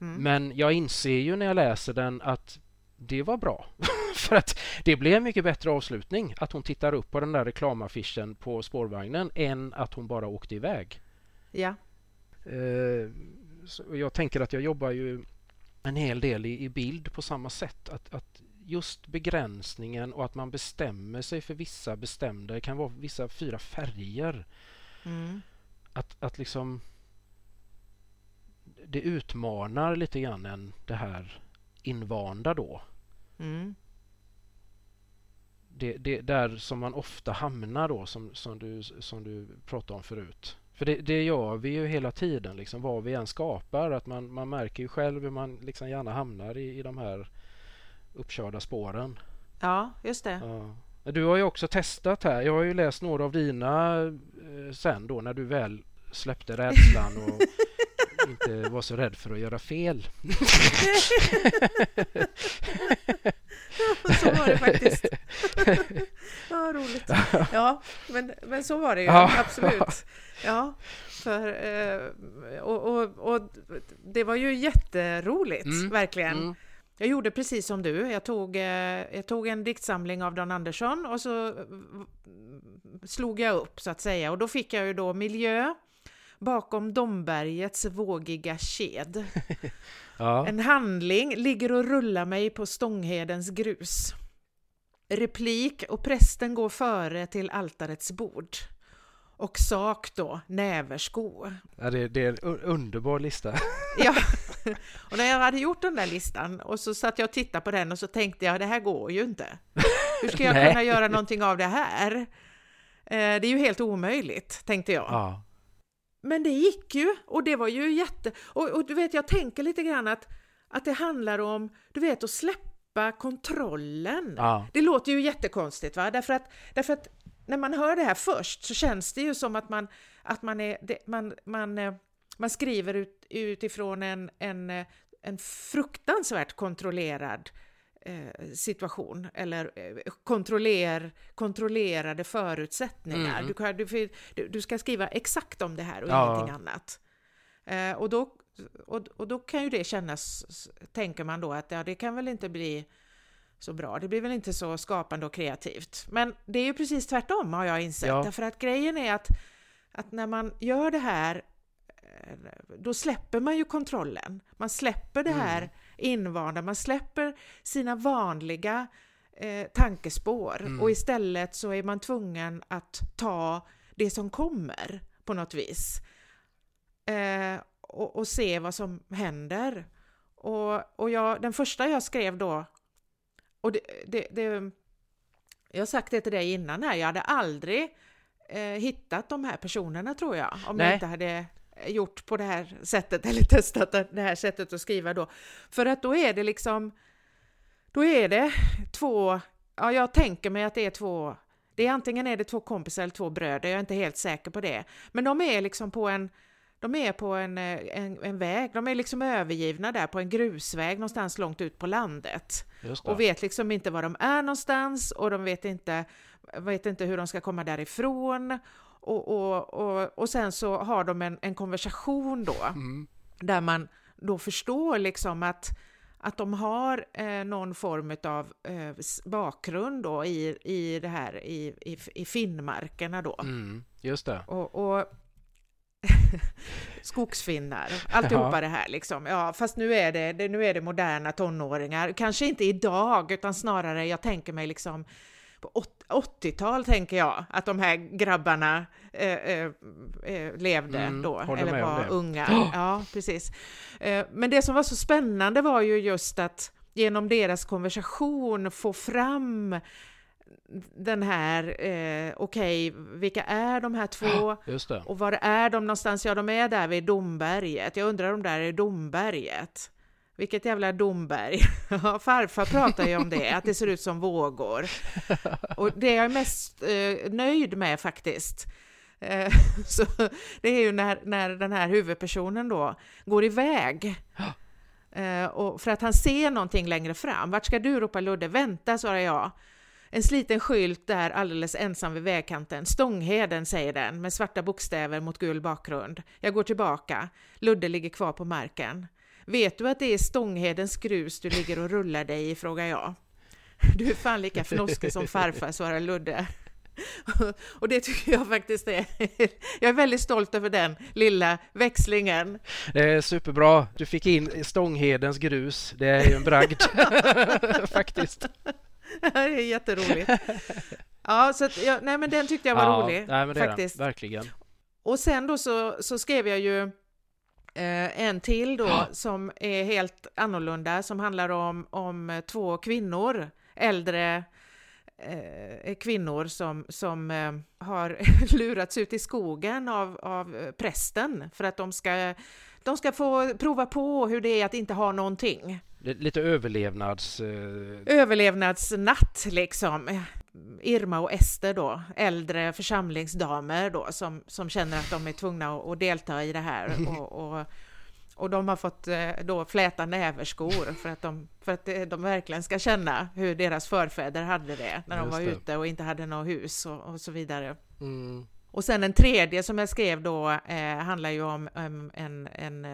[SPEAKER 2] Mm. Men jag inser ju när jag läser den att det var bra. <laughs> För att det blev en mycket bättre avslutning att hon tittar upp på den där reklamaffischen på spårvagnen än att hon bara åkte iväg.
[SPEAKER 1] Ja.
[SPEAKER 2] Eh, jag tänker att jag jobbar ju en hel del i, i bild på samma sätt. Att, att, just begränsningen och att man bestämmer sig för vissa bestämda, det kan vara vissa fyra färger. Mm. Att, att liksom det utmanar lite grann än det här invanda då. Mm. Det, det där som man ofta hamnar då som, som, du, som du pratade om förut. För det, det gör vi ju hela tiden, liksom, vad vi än skapar. Att man, man märker ju själv hur man liksom gärna hamnar i, i de här uppkörda spåren.
[SPEAKER 1] Ja, just det.
[SPEAKER 2] Ja. Du har ju också testat här. Jag har ju läst några av dina eh, sen då när du väl släppte rädslan och <laughs> inte var så rädd för att göra fel. <laughs>
[SPEAKER 1] så var det faktiskt. <laughs> ja, roligt. <laughs> Ja, men, men så var det ju, ja. absolut. Ja, för, eh, och, och, och det var ju jätteroligt, mm. verkligen. Mm. Jag gjorde precis som du. Jag tog, eh, jag tog en diktsamling av Dan Andersson och så slog jag upp så att säga och då fick jag ju då miljö, bakom Dombergets vågiga ked. <laughs> ja. En handling ligger och rullar mig på Stånghedens grus. Replik och prästen går före till altarets bord. Och sak då, näversko.
[SPEAKER 2] Ja, det, det är en underbar lista. <laughs>
[SPEAKER 1] ja, och när jag hade gjort den där listan och så satt jag och tittade på den och så tänkte jag, det här går ju inte. Hur ska jag <laughs> kunna göra någonting av det här? Eh, det är ju helt omöjligt, tänkte jag. Ja. Men det gick ju och det var ju jätte... Och, och, du vet, jag tänker lite grann att, att det handlar om, du vet, att släppa kontrollen. Ja. Det låter ju jättekonstigt, va? Därför att, därför att när man hör det här först så känns det ju som att man, att man, är, det, man, man, eh, man skriver ut, utifrån en, en, eh, en fruktansvärt kontrollerad Eh, situation eller eh, kontroller, kontrollerade förutsättningar. Mm. Du, du, du, ska skriva exakt om det här och ja. ingenting annat. Eh, och, då, och, och då kan ju det kännas, tänker man då, att ja, det kan väl inte bli så bra. Det blir väl inte så skapande och kreativt. Men det är ju precis tvärtom har jag insett. Ja. Därför att grejen är att, att när man gör det här, då släpper man ju kontrollen. Man släpper det här mm invanda, man släpper sina vanliga eh, tankespår mm. och istället så är man tvungen att ta det som kommer på något vis eh, och, och, se vad som händer. Och, och jag, den första jag skrev då, och det, det, det, jag har sagt det till dig innan här, jag hade aldrig eh, hittat de här personerna tror jag, om Nej. jag inte hade gjort på det här sättet <laughs> eller testat det här sättet att skriva då. För att då är det liksom, då är det två, ja jag tänker mig att det är två, det är antingen är det två kompisar eller två bröder, jag är inte helt säker på det. Men de är liksom på en, de är på en, en, en väg, de är liksom övergivna där på en grusväg någonstans långt ut på landet. Och vet liksom inte var de är någonstans och de vet inte, vet inte hur de ska komma därifrån och, och, och, och sen så har de en, en konversation då, mm. där man då förstår liksom att, att de har eh, någon form av eh, bakgrund då i, i det här i, i, i Finnmarkerna då.
[SPEAKER 2] Mm, just det.
[SPEAKER 1] Och, och <laughs> skogsfinnar, alltihopa ja. det här liksom. Ja, fast nu är det, nu är det moderna tonåringar, kanske inte idag, utan snarare, jag tänker mig liksom på 80-tal tänker jag att de här grabbarna eh, eh, eh levde mm, då, eller var unga. Oh! <gasps> Ja, precis. Eh, men det som var så spännande var ju just att genom deras konversation få fram den här, eh, okej, okay, vilka är de här två? Och var är de någonstans? Ja, de är där vid Domberget. Jag undrar om där är Domberget. Vilket jävla domberg. <laughs> Farfar pratar ju om det, att det ser ut som vågor. <laughs> Och det är jag mest eh, nöjd med faktiskt. Eh, <laughs> så det är ju när, när den här huvudpersonen då går iväg. Eh, och för att han ser någonting längre fram. Vart ska du? ropar Ludde. Vänta, svarar jag. En sliten skylt där alldeles ensam vid vägkanten. Stångheden, säger den med svarta bokstäver mot gul bakgrund. Jag går tillbaka. Ludde ligger kvar på marken. Vet du att det är Stånghedens grus du ligger och rullar dig i, frågar jag. Du är fan lika fnoskig som farfar, svarar Ludde. <laughs> Och det tycker jag faktiskt är... <laughs> Jag är väldigt stolt över den lilla växlingen.
[SPEAKER 2] Det är superbra. Du fick in Stånghedens grus. Det är ju en bragd <laughs> faktiskt. <laughs>
[SPEAKER 1] Det är jätteroligt. Ja, så att, ja, nej men den tyckte jag var ja, rolig.
[SPEAKER 2] Nej, faktiskt. Verkligen.
[SPEAKER 1] Och sen då så, så skrev jag ju eh, en till då ja. som är helt annorlunda som handlar om, om två kvinnor, äldre eh, kvinnor som, som eh, har <laughs> lurats ut i skogen av, av prästen för att de ska, de ska få prova på hur det är att inte ha någonting.
[SPEAKER 2] Lite överlevnads...
[SPEAKER 1] Eh... Överlevnadsnatt liksom. Irma och Ester då, äldre församlingsdamer då som, som känner att de är tvungna att, att delta i det här <laughs> och, och och de har fått eh, då fläta näverskor för att, de, för att eh, de verkligen ska känna hur deras förfäder hade det när de var det. ute och inte hade något hus och, och så vidare. Mm. Och sen en tredje som jag skrev då eh, handlar ju om um, en, en,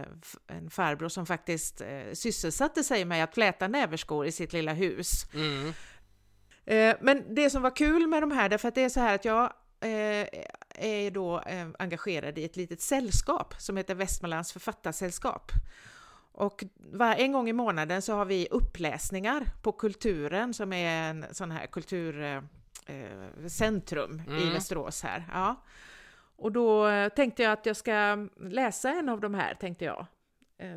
[SPEAKER 1] en farbror som faktiskt eh, sysselsatte sig med att fläta näverskor i sitt lilla hus. Mm. Eh, men det som var kul med de här, därför att det är så här att jag Eh, är då eh, engagerad i ett litet sällskap som heter Västmanlands författarsällskap. Och var, en gång i månaden så har vi uppläsningar på Kulturen som är en sån här kulturcentrum eh, mm. i Västerås här. Ja. Och då tänkte jag att jag ska läsa en av de här, tänkte jag.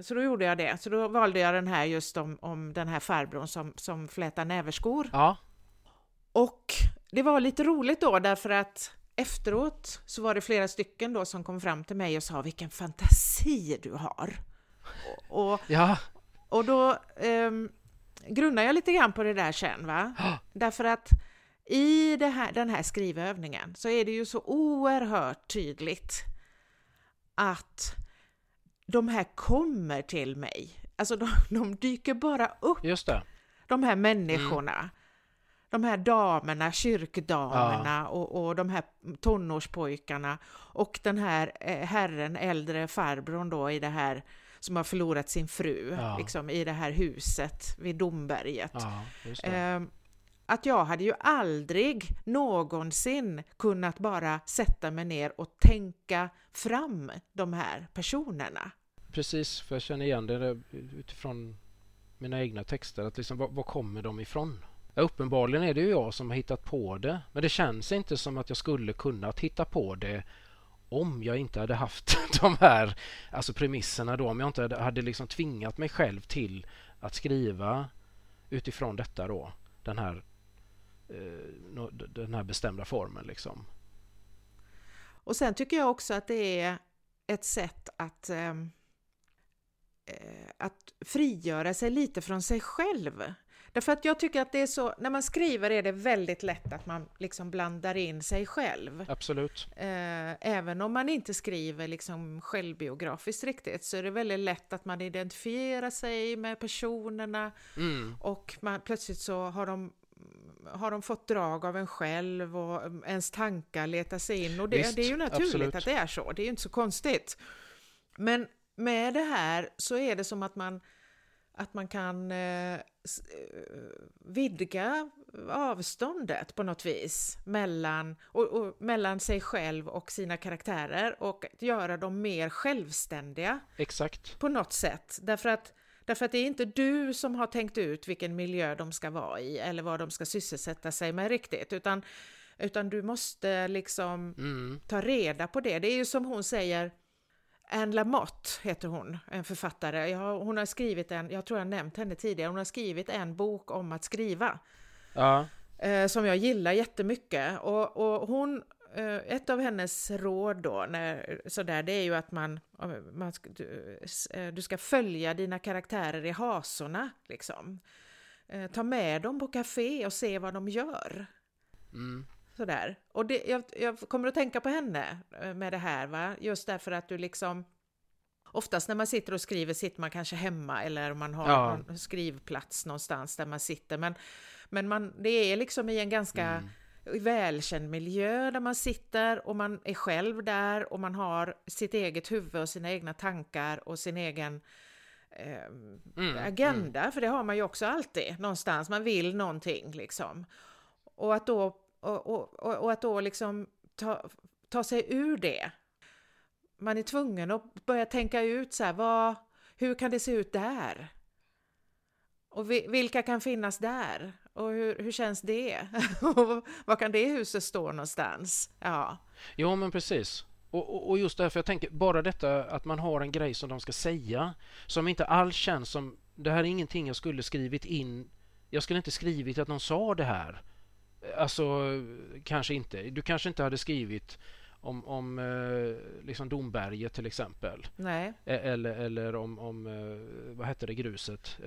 [SPEAKER 1] Så då gjorde jag det. Så då valde jag den här just om, om den här farbrorn som, som flätar näverskor.
[SPEAKER 2] Ja.
[SPEAKER 1] Och det var lite roligt då därför att efteråt så var det flera stycken då som kom fram till mig och sa vilken fantasi du har. Och, och,
[SPEAKER 2] ja.
[SPEAKER 1] och då um, grunnar jag lite grann på det där sen, va? Därför att i här, den här skrivövningen så är det ju så oerhört tydligt att de här kommer till mig. Alltså de, de dyker bara upp.
[SPEAKER 2] Just det.
[SPEAKER 1] De här människorna. Mm de här damerna, kyrkdamerna ja. och, och de här tonårspojkarna och den här eh, herren, äldre farbrorn då i det här som har förlorat sin fru, ja. liksom i det här huset vid Domberget.
[SPEAKER 2] Ja,
[SPEAKER 1] eh, att jag hade ju aldrig någonsin kunnat bara sätta mig ner och tänka fram de här personerna.
[SPEAKER 2] Precis, för jag känner igen det utifrån mina egna texter, att liksom, var, var kommer de ifrån? Ja, uppenbarligen är det ju jag som har hittat på det. Men det känns inte som att jag skulle kunnat hitta på det om jag inte hade haft <laughs> de här alltså premisserna då. Om jag inte hade, hade liksom tvingat mig själv till att skriva utifrån detta då. Den här, den här bestämda formen liksom.
[SPEAKER 1] Och sen tycker jag också att det är ett sätt att ehm, eh, att frigöra sig lite från sig själv. Därför att jag tycker att det är så, när man skriver är det väldigt lätt att man liksom blandar in sig själv.
[SPEAKER 2] Absolut.
[SPEAKER 1] Eh, även om man inte skriver liksom självbiografiskt riktigt så är det väldigt lätt att man identifierar sig med personerna mm. och man, plötsligt så har de har de fått drag av en själv och ens tankar letar sig in och det, Visst, det är ju naturligt absolut. att det är så, det är ju inte så konstigt. Men med det här så är det som att man att man kan eh, eh, vidga avståndet på något vis mellan, och, och, mellan sig själv och sina karaktärer och göra dem mer självständiga.
[SPEAKER 2] Exakt.
[SPEAKER 1] På något sätt. Därför att, därför att det är inte du som har tänkt ut vilken miljö de ska vara i eller vad de ska sysselsätta sig med riktigt, utan, utan du måste liksom mm. ta reda på det. Det är ju som hon säger, Anne Lamotte heter hon, en författare. Jag, hon har skrivit en, jag tror jag nämnt henne tidigare, hon har skrivit en bok om att skriva.
[SPEAKER 2] Ja.
[SPEAKER 1] Eh, som jag gillar jättemycket. Och, och hon, ett av hennes råd då, när, sådär, det är ju att man, man du, eh, du ska följa dina karaktärer i hasorna. Liksom. Eh, ta med dem på café och se vad de gör.
[SPEAKER 2] Mm.
[SPEAKER 1] Sådär. Och det, jag, jag kommer att tänka på henne eh, med det här, va? just därför att du liksom Oftast när man sitter och skriver sitter man kanske hemma eller man har ja. en skrivplats någonstans där man sitter. Men, men man, det är liksom i en ganska mm. Välkänd miljö där man sitter och man är själv där och man har sitt eget huvud och sina egna tankar och sin egen eh, mm. agenda. Mm. För det har man ju också alltid någonstans. Man vill någonting liksom. Och att då, och, och, och att då liksom ta, ta sig ur det man är tvungen att börja tänka ut så här, vad, hur kan det se ut där? Och vilka kan finnas där? Och hur, hur känns det? <laughs> Var kan det huset stå någonstans? Ja,
[SPEAKER 2] ja men precis. Och, och, just därför jag tänker, bara detta att man har en grej som de ska säga som inte alls känns som, det här är ingenting jag skulle skrivit in, jag skulle inte skrivit att någon sa det här. Alltså, kanske inte. Du kanske inte hade skrivit om, om eh, liksom Domberget till exempel.
[SPEAKER 1] Nej.
[SPEAKER 2] E-, eller, eller om, om eh, vad hette det gruset?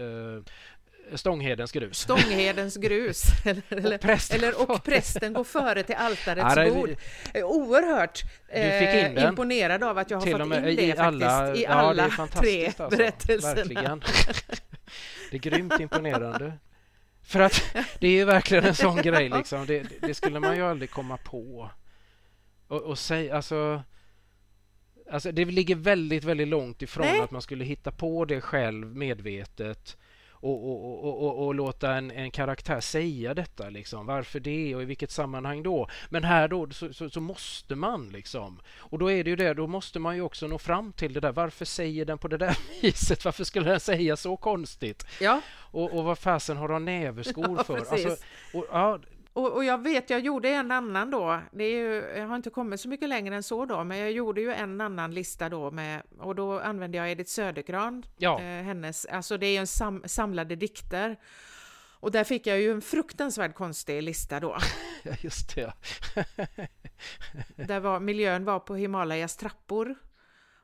[SPEAKER 2] Eh, Stånghedens grus.
[SPEAKER 1] Stånghedens grus. <laughs> eller, och prästen, eller, och prästen går före till altarets ja, bord. Oerhört eh, imponerad av att jag har fått in det i alla, faktiskt i ja, alla tre alltså. berättelserna. Verkligen. <laughs>
[SPEAKER 2] det är grymt imponerande. För att det är ju verkligen en sån grej liksom. Det, det skulle man ju aldrig komma på. Och, och säg, alltså, alltså det ligger väldigt, väldigt långt ifrån Nej. att man skulle hitta på det själv medvetet och, och, och, och, och låta en, en, karaktär säga detta. Liksom. Varför det och i vilket sammanhang då? Men här då så, så, så, måste man liksom. Och då är det ju det, då måste man ju också nå fram till det där. Varför säger den på det där <laughs> viset? Varför skulle den säga så konstigt?
[SPEAKER 1] Ja.
[SPEAKER 2] Och, och vad fasen har de näverskor <laughs> ja, för? Alltså, och, ja,
[SPEAKER 1] och, och, jag vet, jag gjorde en annan då. Det är ju, jag har inte kommit så mycket längre än så då, men jag gjorde ju en annan lista då med, och då använde jag Edith Södergran, ja. eh, hennes, alltså det är ju en sam, samlade dikter. Och där fick jag ju en fruktansvärt konstig lista då. <laughs>
[SPEAKER 2] Ja, just det.
[SPEAKER 1] där var, miljön var på Himalayas trappor.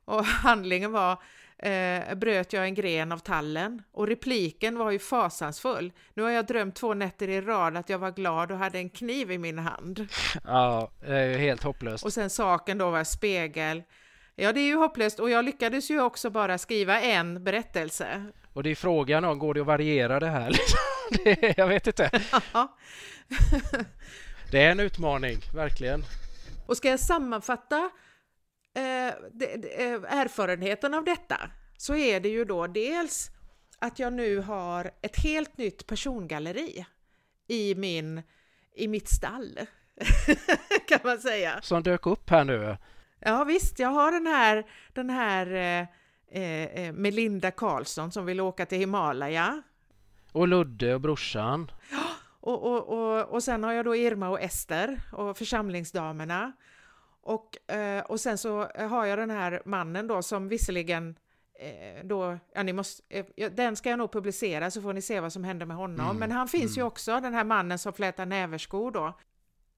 [SPEAKER 1] Och <laughs> handlingen var eh, bröt jag en gren av tallen och repliken var ju fasansfull. Nu har jag drömt två nätter i rad att jag var glad och hade en kniv i min hand. <laughs>
[SPEAKER 2] Ja, det är ju helt hopplöst.
[SPEAKER 1] Och sen saken då var spegel. Ja, det är ju hopplöst och jag lyckades ju också bara skriva en berättelse.
[SPEAKER 2] Och det är frågan om, går det att variera det här? <laughs> det, jag vet inte. Ja. det är en utmaning, verkligen.
[SPEAKER 1] Och ska jag sammanfatta eh, de, de, eh, erfarenheten av detta så är det ju då dels att jag nu har ett helt nytt persongalleri i, min, i mitt stall, <laughs> kan man säga.
[SPEAKER 2] Som dök upp här nu?
[SPEAKER 1] Ja visst, jag har den här, den här eh, eh, Melinda Karlsson som vill åka till Himalaya.
[SPEAKER 2] Och Ludde och brorsan.
[SPEAKER 1] Och, och, och, och sen har jag då Irma och Ester och församlingsdamerna. Och, eh, och sen så har jag den här mannen då som visserligen eh, då, ja, ni måste, eh, den ska jag nog publicera så får ni se vad som händer med honom. Mm, Men han finns mm. ju också, den här mannen som flätar näverskor då.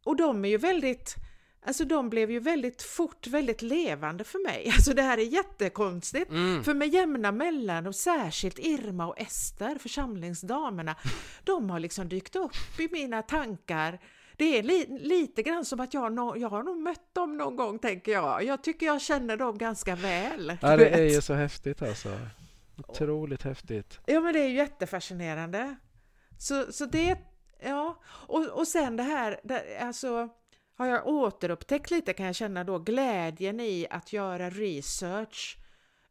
[SPEAKER 1] Och de är ju väldigt, alltså de blev ju väldigt fort väldigt levande för mig. <laughs> Alltså det här är jättekonstigt. Mm. För med jämna mellan och särskilt Irma och Ester, församlingsdamerna, <laughs> de har liksom dykt upp i mina tankar det är li, lite grann som att jag, no, jag har nog mött dem någon gång, tänker jag. Jag tycker jag känner dem ganska väl.
[SPEAKER 2] Ja, det vet. är ju så häftigt alltså. Otroligt häftigt.
[SPEAKER 1] Ja, men det är ju jättefascinerande. Så, så det, ja, och, och sen det här, det, alltså har jag återupptäckt lite kan jag känna då glädjen i att göra research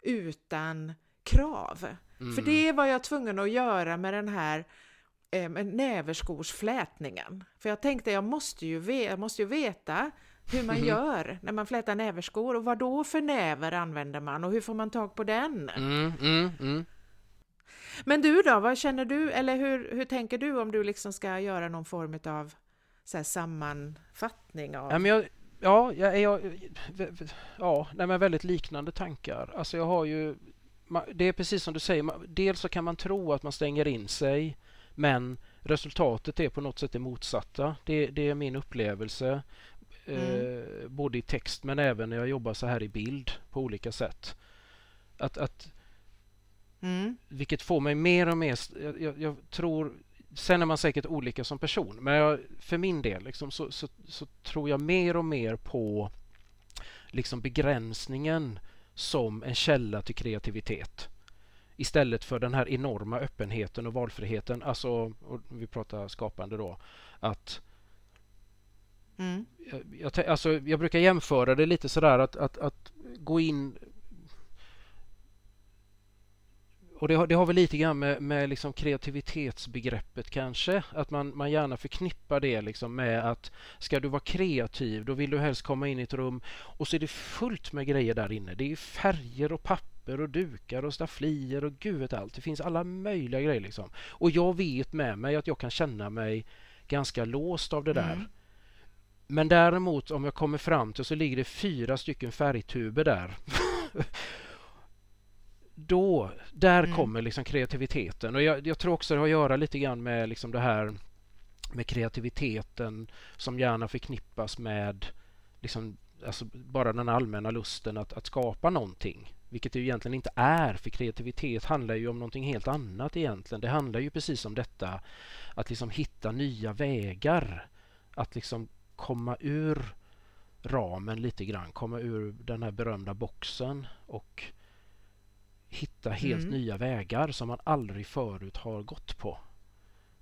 [SPEAKER 1] utan krav. Mm. För det var jag tvungen att göra med den här eh, näverskorsflätningen. För jag tänkte jag måste ju, ve jag måste ju veta hur man mm. gör när man flätar näverskor och vad då för näver använder man och hur får man tag på den? Mm, mm, mm. Men du då, vad känner du eller hur, hur tänker du om du liksom ska göra någon form av så sammanfattning av?
[SPEAKER 2] Ja, men jag, ja, jag, jag, ja, nej, men väldigt liknande tankar. Alltså jag har ju, det är precis som du säger, dels så kan man tro att man stänger in sig men resultatet är på något sätt det motsatta. Det, det är min upplevelse. Mm. Eh, både i text men även när jag jobbar så här i bild på olika sätt. Att, att mm. Vilket får mig mer och mer... Jag, jag, tror sen är man säkert olika som person, men jag, för min del liksom, så, så, så, tror jag mer och mer på liksom begränsningen som en källa till kreativitet istället för den här enorma öppenheten och valfriheten. Alltså, och vi pratar skapande då, att mm. jag, alltså, jag brukar jämföra det lite sådär att, att, att gå in och det har, det har väl lite grann med, med liksom kreativitetsbegreppet kanske, att man, man gärna förknippar det liksom med att ska du vara kreativ då vill du helst komma in i ett rum och så är det fullt med grejer där inne. Det är färger och papper och dukar och stafflier och gud vet allt. Det finns alla möjliga grejer liksom. Och jag vet med mig att jag kan känna mig ganska låst av det där. Mm. Men däremot om jag kommer fram till så ligger det fyra stycken färgtuber där <laughs> då, där mm. kommer liksom kreativiteten. Och jag, jag, tror också det har att göra lite grann med liksom det här med kreativiteten som gärna förknippas med liksom, alltså bara den allmänna lusten att, att skapa någonting. Vilket det egentligen inte är, för kreativitet handlar ju om någonting helt annat egentligen. Det handlar ju precis om detta att liksom hitta nya vägar. Att liksom komma ur ramen lite grann, komma ur den här berömda boxen och hitta helt mm. nya vägar som man aldrig förut har gått på.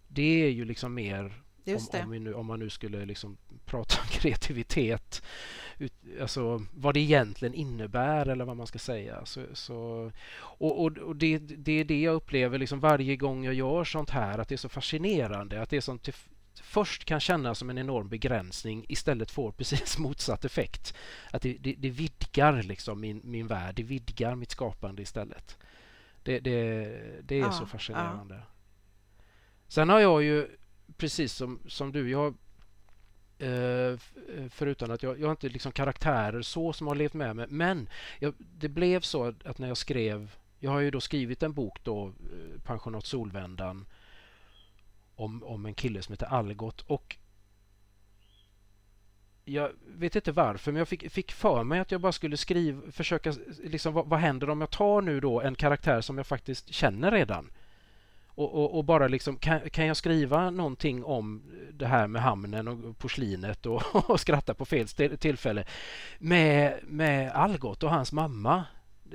[SPEAKER 2] Det är ju liksom mer om, om, nu, om, man nu skulle liksom prata om <laughs> kreativitet, ut, alltså vad det egentligen innebär eller vad man ska säga. Så, så och, och, och det, det, är det jag upplever liksom varje gång jag gör sånt här, att det är så fascinerande, att det är sånt först kan kännas som en enorm begränsning istället får <laughs> precis motsatt effekt. Att det, det, det vidgar liksom min, min värld, det vidgar mitt skapande istället. Det, det, det är ja, så fascinerande. Ja. Sen har jag ju, precis som, som du, jag eh, eh, förutom att jag, jag har inte liksom karaktärer så som har levt med mig, men jag, det blev så att när jag skrev, jag har ju då skrivit en bok då, eh, Pensionat Solvändan, om, om en kille som heter Algot och jag vet inte varför, men jag fick, fick för mig att jag bara skulle skriva, försöka, liksom, vad, vad, händer om jag tar nu då en karaktär som jag faktiskt känner redan? Och, och, och bara liksom, kan, kan jag skriva någonting om det här med hamnen och porslinet och, <laughs> och skratta på fel tillfälle med, med Algot och hans mamma?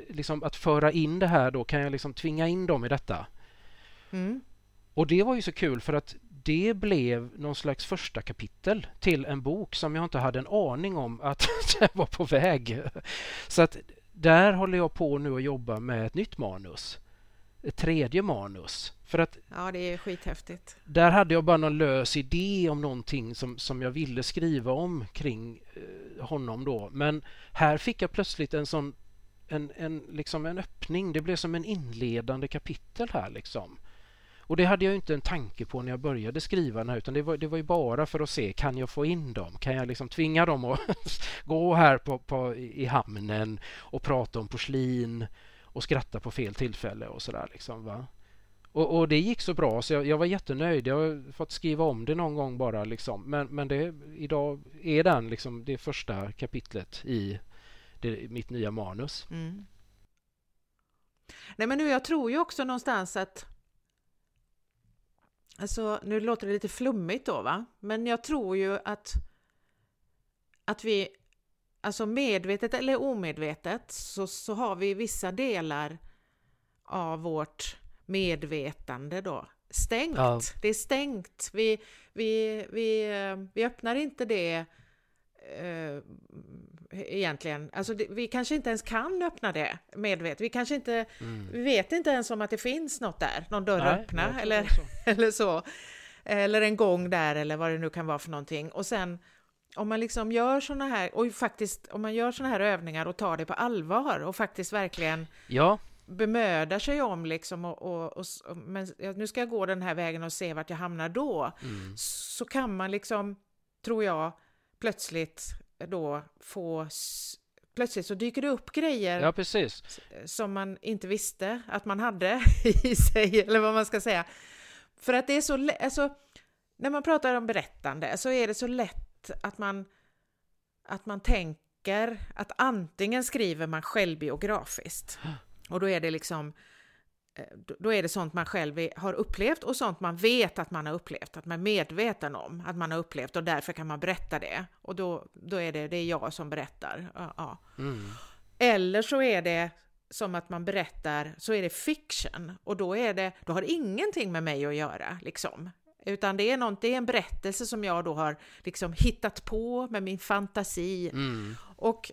[SPEAKER 2] Liksom att föra in det här då, kan jag liksom tvinga in dem i detta? Mm. Och det var ju så kul för att det blev någon slags första kapitel till en bok som jag inte hade en aning om att <laughs> den var på väg. Så att där håller jag på nu att jobba med ett nytt manus. Ett tredje manus. För att
[SPEAKER 1] ja, det är skithäftigt.
[SPEAKER 2] Där hade jag bara någon lös idé om någonting som, som jag ville skriva om kring eh, honom då. Men här fick jag plötsligt en sån en, en, liksom en öppning. Det blev som en inledande kapitel här liksom. Och det hade jag inte en tanke på när jag började skriva den här utan det var, det var ju bara för att se, kan jag få in dem? Kan jag liksom tvinga dem att <laughs> gå här på, på, i hamnen och prata om porslin och skratta på fel tillfälle och sådär liksom va? Och, och, det gick så bra så jag, jag, var jättenöjd. Jag har fått skriva om det någon gång bara liksom. Men, men det, idag är den liksom det första kapitlet i det, mitt nya manus. Mm.
[SPEAKER 1] Nej men nu jag tror ju också någonstans att Alltså, nu låter det lite flummigt då, va? Men jag tror ju att, att vi, alltså medvetet eller omedvetet, så, så har vi vissa delar av vårt medvetande då stängt. Ja. Det är stängt. Vi, vi, vi, vi öppnar inte det eh, egentligen. Alltså det, vi kanske inte ens kan öppna det medvetet. Vi kanske inte, mm. vi vet inte ens om att det finns något där, någon dörr att öppna eller så. <laughs> eller så. Eller en gång där eller vad det nu kan vara för någonting. Och sen om man liksom gör sådana här, och faktiskt om man gör sådana här övningar och tar det på allvar och faktiskt verkligen ja. Bemödar sig om liksom och, och, och, men nu ska jag gå den här vägen och se vart jag hamnar då. Mm. Så kan man liksom, tror jag, plötsligt då få plötsligt så dyker det upp grejer
[SPEAKER 2] ja,
[SPEAKER 1] som man inte visste att man hade <laughs> i sig, eller vad man ska säga. För att det är så alltså, när man pratar om berättande så är det så lätt att man, att man tänker att antingen skriver man självbiografiskt och då är det liksom eh, då är det sånt man själv har upplevt och sånt man vet att man har upplevt, att man är medveten om att man har upplevt och därför kan man berätta det. Och då, då är det, det är jag som berättar. Ja. Mm. Eller så är det som att man berättar, så är det fiction och då, är det, då har det ingenting med mig att göra. Liksom. Utan det är, något, det är en berättelse som jag då har liksom hittat på med min fantasi. Mm. Och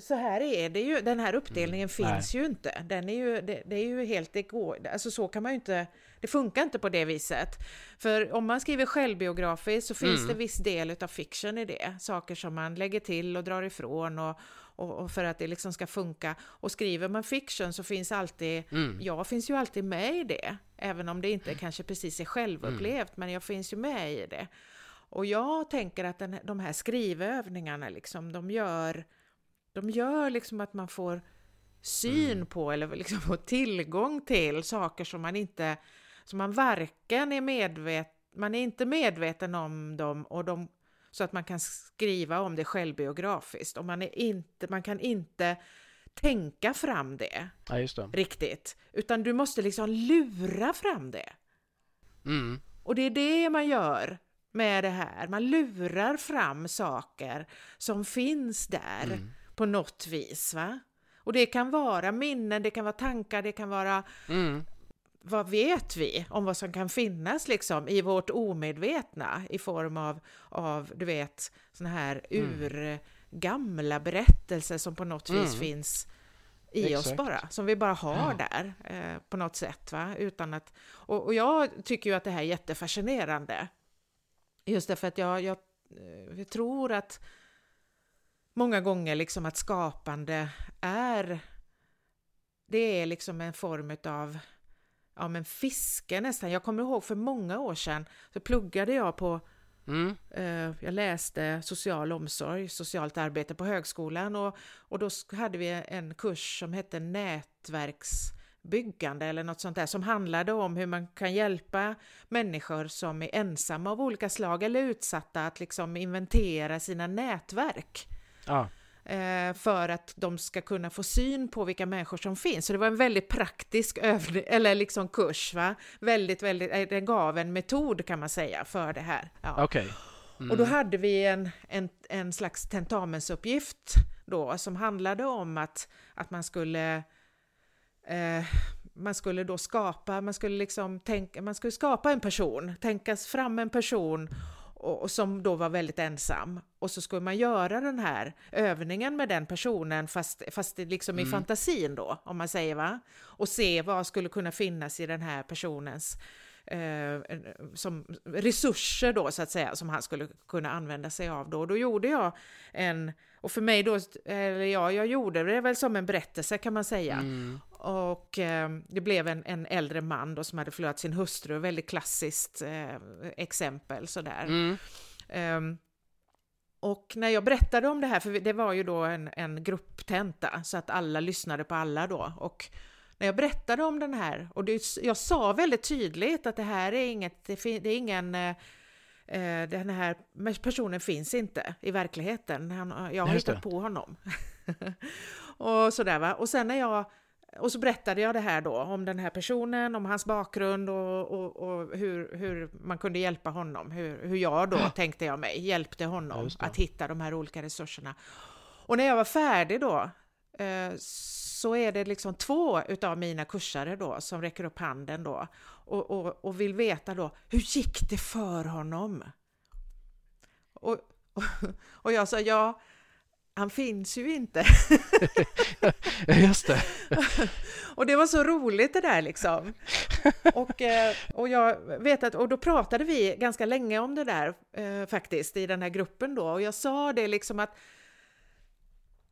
[SPEAKER 1] så här är det ju, den här uppdelningen mm. finns Nej. ju inte. Den är ju, det, det, är ju helt, det går, alltså så kan man ju inte, det funkar inte på det viset. För om man skriver självbiografiskt så finns mm. det viss del av fiction i det, saker som man lägger till och drar ifrån och, och, och, för att det liksom ska funka. Och skriver man fiction så finns alltid, mm. jag finns ju alltid med i det, även om det inte kanske precis är självupplevt, mm. men jag finns ju med i det. Och jag tänker att den, de här skrivövningarna, liksom, de gör, de gör liksom att man får syn mm. på eller liksom får tillgång till saker som man inte, som man varken är medveten man är inte medveten om dem och de så att man kan skriva om det självbiografiskt. Och man, är inte, man kan inte tänka fram det,
[SPEAKER 2] ja, det,
[SPEAKER 1] riktigt, utan du måste liksom lura fram det. Mm. Och det är det man gör med det här. Man lurar fram saker som finns där mm. På något vis. Va? Och det kan vara minnen, det kan vara tankar, det kan vara mm vad vet vi om vad som kan finnas liksom i vårt omedvetna i form av, av du vet, såna här mm. urgamla berättelser som på något vis mm. finns i Exakt. oss bara, som vi bara har ja. där eh, på något sätt. Va? Utan att, och, och, jag tycker ju att det här är jättefascinerande. Just därför att jag, jag, jag eh, tror att många gånger liksom att skapande är det är liksom en form av ja, men fiske nästan. Jag kommer ihåg för många år sedan så pluggade jag på Mm. Eh, jag läste social omsorg, socialt arbete på högskolan och, och då hade vi en kurs som hette nätverksbyggande eller något sånt där som handlade om hur man kan hjälpa människor som är ensamma av olika slag eller utsatta att liksom inventera sina nätverk. Ja. Eh, för att de ska kunna få syn på vilka människor som finns. Så det var en väldigt praktisk övning, <laughs> eller liksom kurs, va? Väldigt, väldigt, eh, det gav en metod kan man säga för det här.
[SPEAKER 2] Ja. Okay.
[SPEAKER 1] Mm. Och då hade vi en, en, en slags tentamensuppgift då som handlade om att, att man skulle eh, man skulle då skapa, man skulle liksom tänka, man skulle skapa en person, tänkas fram en person och, som då var väldigt ensam. Och så skulle man göra den här övningen med den personen fast, fast liksom mm. i fantasin då, om man säger va? Och se vad skulle kunna finnas i den här personens eh, som resurser då så att säga som han skulle kunna använda sig av då. Och då gjorde jag en, och för mig då, eller ja, jag gjorde det väl som en berättelse kan man säga. Mm. Och eh, det blev en, en äldre man då som hade förlorat sin hustru, väldigt klassiskt eh, exempel sådär. Mm. Um, och när jag berättade om det här, för det var ju då en, en grupptenta, så att alla lyssnade på alla då. Och när jag berättade om den här, och det, jag sa väldigt tydligt att det här är inget, det, är ingen, eh, eh, den här personen finns inte i verkligheten. Han, jag har hittat på honom. <laughs> och sådär va. Och sen när jag och så berättade jag det här då om den här personen, om hans bakgrund och, och, och hur, hur, man kunde hjälpa honom. Hur, hur jag då, <clears throat> tänkte jag mig, hjälpte honom att hitta de här olika resurserna. Och när jag var färdig då eh, så är det liksom två utav mina kursare då som räcker upp handen då och, och, och vill veta då hur gick det för honom? Och, och, <laughs> och jag sa ja, han finns ju inte. <laughs>
[SPEAKER 2] Just det. <laughs>
[SPEAKER 1] och det var så roligt det där liksom. Och, eh, och jag vet att, och då pratade vi ganska länge om det där eh, faktiskt i den här gruppen då och jag sa det liksom att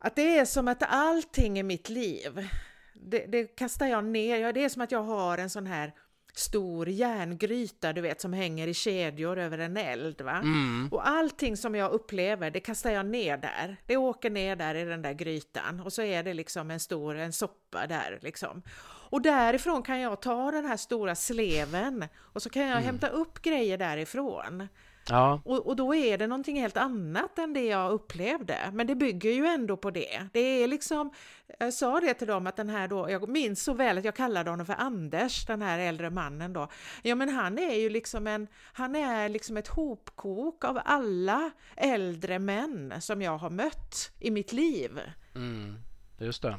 [SPEAKER 1] att det är som att allting i mitt liv, det, det kastar jag ner, det är som att jag har en sån här stor järngryta, du vet, som hänger i kedjor över en eld. Va? Mm. Och allting som jag upplever, det kastar jag ner där. Det åker ner där i den där grytan och så är det liksom en stor en sopp, uppe där liksom. Och därifrån kan jag ta den här stora sleven och så kan jag mm. hämta upp grejer därifrån. Ja. Och, och då är det någonting helt annat än det jag upplevde. Men det bygger ju ändå på det. Det är liksom, jag sa det till dem att den här då, jag minns så väl att jag kallade honom för Anders, den här äldre mannen då. Ja men han är ju liksom en, han är liksom ett hopkok av alla äldre män som jag har mött i mitt liv.
[SPEAKER 2] Mm, just det.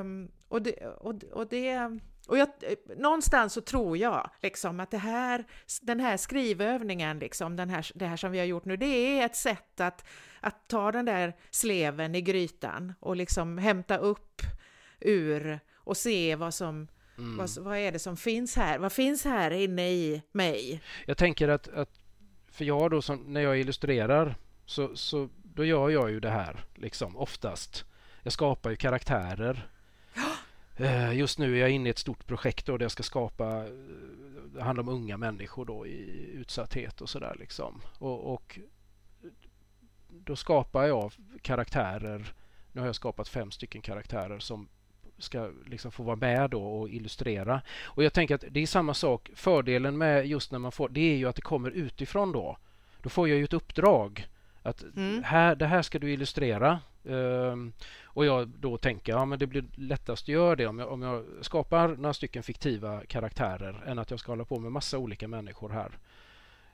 [SPEAKER 1] Um, och det, och, och det och jag, någonstans så tror jag liksom att det här, den här skrivövningen, liksom, den här, det här som vi har gjort nu, det är ett sätt att, att ta den där sleven i grytan och liksom hämta upp ur och se vad som mm. vad, vad, är det som finns här? Vad finns här inne i mig?
[SPEAKER 2] Jag tänker att, att för jag då, som, när jag illustrerar, så, så då gör jag ju det här liksom oftast. Jag skapar ju karaktärer Eh, just nu är jag inne i ett stort projekt då där jag ska skapa, eh, det handlar om unga människor då i utsatthet och sådär liksom. Och, och, då skapar jag karaktärer, nu har jag skapat fem stycken karaktärer som ska liksom få vara med då och illustrera. Och jag tänker att det är samma sak, fördelen med just när man får, det är ju att det kommer utifrån då. Då får jag ju ett uppdrag att mm. här, det här ska du illustrera. Um, och jag då tänker ja, men det blir lättast att göra det om jag, om jag skapar några stycken fiktiva karaktärer än att jag ska hålla på med massa olika människor här.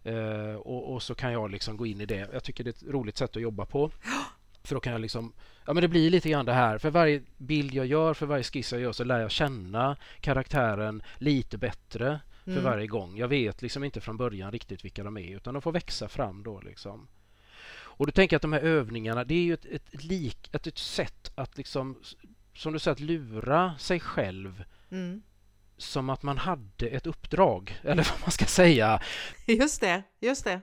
[SPEAKER 2] Uh, och, och, så kan jag liksom gå in i det. Jag tycker det är ett roligt sätt att jobba på. <gasps> För då kan jag liksom, ja men det blir lite grann det här. För varje bild jag gör, för varje skiss jag gör så lär jag känna karaktären lite bättre för mm. varje gång. Jag vet liksom inte från början riktigt vilka de är utan de får växa fram då liksom. Och du tänker att de här övningarna, det är ju ett, ett, lik, ett, ett sätt att liksom, som du säger, att lura sig själv mm. som att man hade ett uppdrag, eller vad man ska säga. <laughs>
[SPEAKER 1] Just det, just det.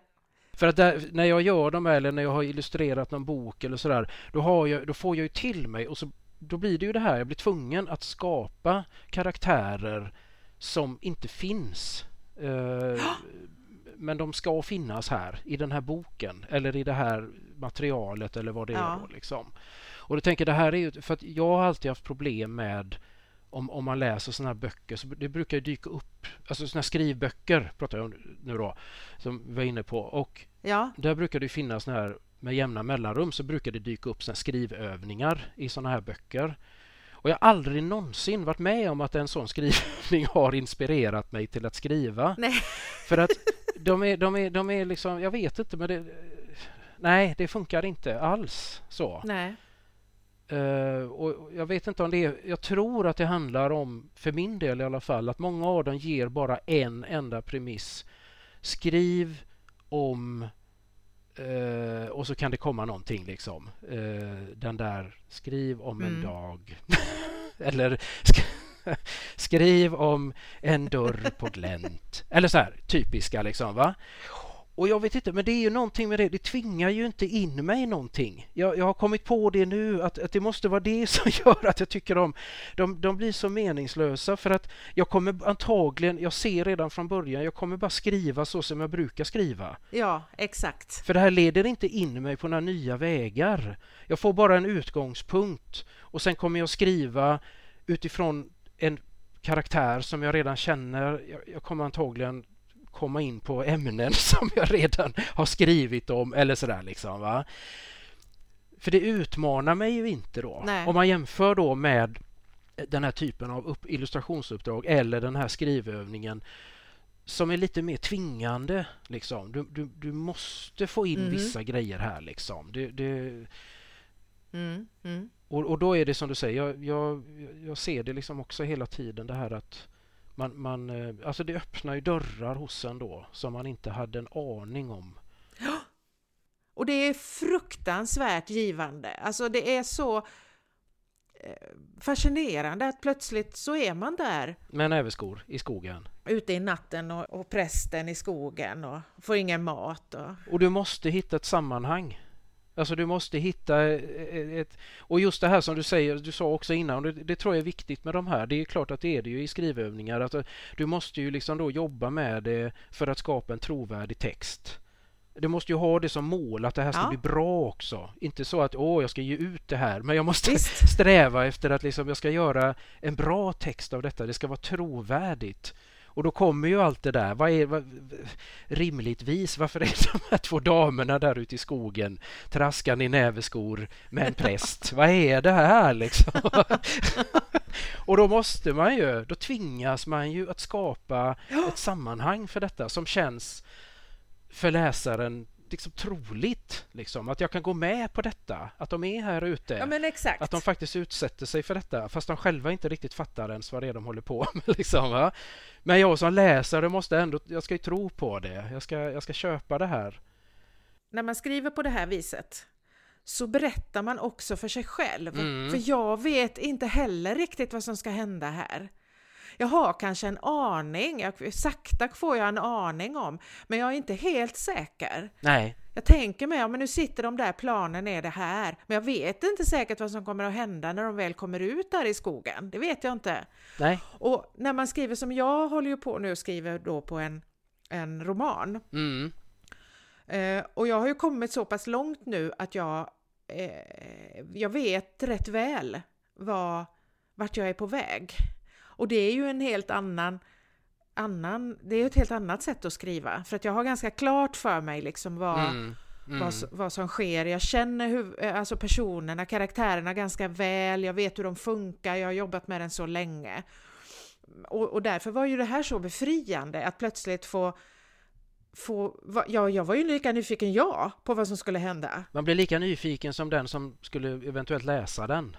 [SPEAKER 2] För att där, när jag gör dem eller när jag har illustrerat någon bok eller sådär, då, då får jag ju till mig och så, då blir det ju det här, jag blir tvungen att skapa karaktärer som inte finns. Uh, <gasps> men de ska finnas här i den här boken eller i det här materialet eller vad det ja. är. Då, liksom. Och du tänker det här är ju, för att jag har alltid haft problem med om, om man läser sådana här böcker, så det brukar ju dyka upp, alltså sådana här skrivböcker pratar jag om nu då, som vi var inne på. Och ja. där brukar det finnas sådana här med jämna mellanrum så brukar det dyka upp såna skrivövningar i sådana här böcker. Och jag har aldrig någonsin varit med om att en sån <laughs> skrivning har inspirerat mig till att skriva.
[SPEAKER 1] Nej.
[SPEAKER 2] För att de är, de är, de är liksom, jag vet inte men det, nej det funkar inte alls så.
[SPEAKER 1] Nej.
[SPEAKER 2] Uh, och jag vet inte om det är, jag tror att det handlar om, för min del i alla fall, att många av dem ger bara en enda premiss. Skriv om uh, och så kan det komma någonting liksom. Uh, den där, skriv om mm. en dag. <laughs> Eller <laughs> Skriv om en dörr på glänt. Eller så här, typiska liksom va. Och jag vet inte, men det är ju någonting med det. Det tvingar ju inte in mig någonting. Jag, jag har kommit på det nu, att, att det måste vara det <laughs> som gör att jag tycker de, de, de blir så meningslösa. För att jag kommer antagligen, jag ser redan från början, jag kommer bara skriva så som jag brukar skriva.
[SPEAKER 1] Ja, exakt.
[SPEAKER 2] För det här leder inte in mig på några nya vägar. Jag får bara en utgångspunkt och sen kommer jag skriva utifrån en karaktär som jag redan känner. Jag, jag kommer antagligen komma in på ämnen <laughs> som jag redan har skrivit om eller sådär liksom. Va? För det utmanar mig ju inte då. Nej. Om man jämför då med den här typen av upp, illustrationsuppdrag eller den här skrivövningen som är lite mer tvingande. Liksom. Du, du, du måste få in mm. vissa grejer här. Liksom. Det, det... Mm. Mm. Och, och då är det som du säger, jag, jag, jag ser det liksom också hela tiden det här att man, man, eh, alltså det öppnar ju dörrar hos en då som man inte hade en aning om. <gasps>
[SPEAKER 1] Och det är fruktansvärt givande. Alltså det är så eh, fascinerande att plötsligt så är man där.
[SPEAKER 2] Med näverskor i skogen.
[SPEAKER 1] Ute i natten och, och prästen i skogen och får ingen mat. Och...
[SPEAKER 2] och du måste hitta ett sammanhang. Alltså du måste hitta ett... Och just det här som du säger, du sa också innan, det, det, tror jag är viktigt med de här. Det är klart att det är det ju i skrivövningar. Att du måste ju liksom då jobba med det för att skapa en trovärdig text. det måste ju ha det som mål att det här ska
[SPEAKER 1] Ja.
[SPEAKER 2] bli bra också. Inte så att åh, jag ska ge ut det här, men jag måste
[SPEAKER 1] Visst.
[SPEAKER 2] sträva efter att liksom, jag ska göra en bra text av detta. Det ska vara trovärdigt. Och då kommer ju allt det där. Vad är vad, rimligtvis? Varför är de här två damerna där ute i skogen traskande i näverskor med en präst? vad är det här liksom? <laughs> och då måste man ju, då tvingas man ju att skapa ett sammanhang för detta som känns för läsaren liksom troligt. Liksom, att jag kan gå med på detta, att de är här ute.
[SPEAKER 1] Ja.
[SPEAKER 2] Att de faktiskt utsätter sig för detta fast de själva inte riktigt fattar ens vad det är de håller på <laughs> med. Liksom, va? Men jag som läsare måste ändå, jag ska ju tro på det. Jag ska, jag ska köpa det här.
[SPEAKER 1] När man skriver på det här viset så berättar man också för sig själv.
[SPEAKER 2] Mm.
[SPEAKER 1] För jag vet inte heller riktigt vad som ska hända här. Jag har kanske en aning, jag, sakta får jag en aning om, men jag är inte helt säker.
[SPEAKER 2] Nej,
[SPEAKER 1] Jag tänker mig, ja men nu sitter de där planen är det här, men jag vet inte säkert vad som kommer att hända när de väl kommer ut där i skogen. Det vet jag inte.
[SPEAKER 2] nej.
[SPEAKER 1] Och när man skriver som jag håller ju på nu och skriver då på en, en roman.
[SPEAKER 2] Mm.
[SPEAKER 1] Eh, och jag har ju kommit så pass långt nu att jag, eh, jag vet rätt väl vad, vart jag är på väg. Och det är ju en helt annan, annan, det är ett helt annat sätt att skriva. För att jag har ganska klart för mig liksom vad,
[SPEAKER 2] Mm. Mm.
[SPEAKER 1] vad, vad som sker. Jag känner hur, eh, alltså personerna, karaktärerna ganska väl. Jag vet hur de funkar. Jag har jobbat med den så länge. Och, och därför var ju det här så befriande att plötsligt få Få, va, ja, jag var ju lika nyfiken jag på vad som skulle hända.
[SPEAKER 2] Man blir lika nyfiken som den som skulle eventuellt läsa den.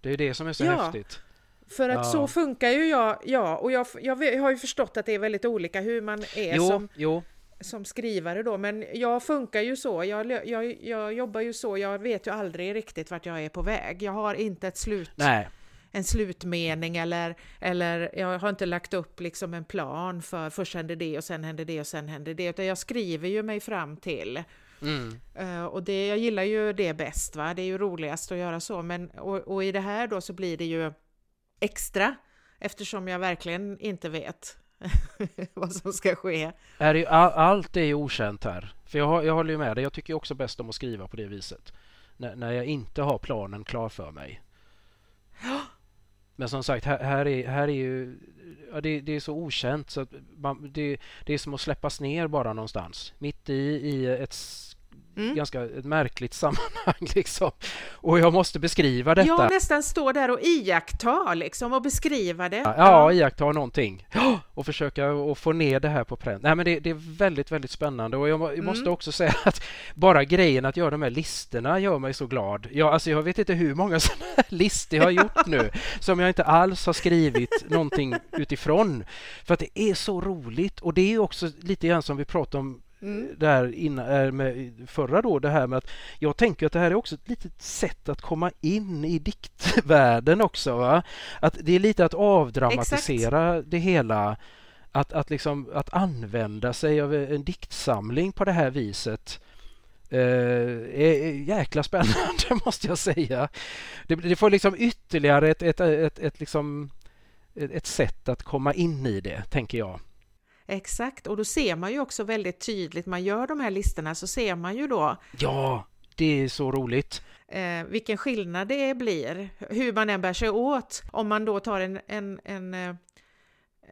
[SPEAKER 2] Det är ju det som är så
[SPEAKER 1] Ja.
[SPEAKER 2] häftigt.
[SPEAKER 1] För att
[SPEAKER 2] Ja.
[SPEAKER 1] så funkar ju jag, ja, och jag, jag, har ju förstått att det är väldigt olika hur man är
[SPEAKER 2] Jo,
[SPEAKER 1] som,
[SPEAKER 2] jo.
[SPEAKER 1] som skrivare då, men jag funkar ju så, jag, jag, jag jobbar ju så, jag vet ju aldrig riktigt vart jag är på väg. Jag har inte ett slut.
[SPEAKER 2] Nej,
[SPEAKER 1] en slutmening eller, eller jag har inte lagt upp liksom en plan för först händer det och sen händer det och sen händer det, utan jag skriver ju mig fram till.
[SPEAKER 2] mm.
[SPEAKER 1] Eh, och det, jag gillar ju det bäst, va? det är ju roligast att göra så, men och, och i det här då så blir det ju extra eftersom jag verkligen inte vet <laughs> vad som ska ske.
[SPEAKER 2] Är det, all, allt är ju okänt här. För jag, jag håller ju med dig. Jag tycker också bäst om att skriva på det viset. När, när jag inte har planen klar för mig. Men som sagt, här, här, är, här är ju... Ja, det, det är så okänt så att man, det, det är som att släppas ner bara någonstans. Mitt i, i ett
[SPEAKER 1] Mm.
[SPEAKER 2] ganska ett märkligt sammanhang <laughs> liksom. Och jag måste beskriva detta.
[SPEAKER 1] Jag nästan står där och iakttar liksom och beskriva det.
[SPEAKER 2] Ja, iaktta någonting <gasps> och försöka att få ner det här på pränt. Nej, men det, det är väldigt, väldigt spännande och jag, jag måste
[SPEAKER 1] Mm.
[SPEAKER 2] också säga att bara grejen att göra de här listorna gör mig så glad. Jag, alltså, jag vet inte hur många <laughs> sådana här listor jag har <laughs> gjort nu som jag inte alls har skrivit någonting utifrån. För att det är så roligt och det är också lite grann som vi pratade om
[SPEAKER 1] Mm.
[SPEAKER 2] där innan, äh, med förra då, det här med att jag tänker att det här är också ett litet sätt att komma in i diktvärlden också. Va? Att det är lite att avdramatisera det hela. Att, att, liksom, att använda sig av en diktsamling på det här viset eh, är är jäkla spännande <laughs> måste jag säga. Det, det får liksom ytterligare ett, ett, ett, ett, liksom, ett, ett sätt att komma in i det, tänker jag.
[SPEAKER 1] Exakt, och då ser man ju också väldigt tydligt, man gör de här listorna så ser man ju då
[SPEAKER 2] Ja, det är så roligt.
[SPEAKER 1] eh, vilken skillnad det blir, hur man än bär sig åt. Om man då tar en, en, en eh,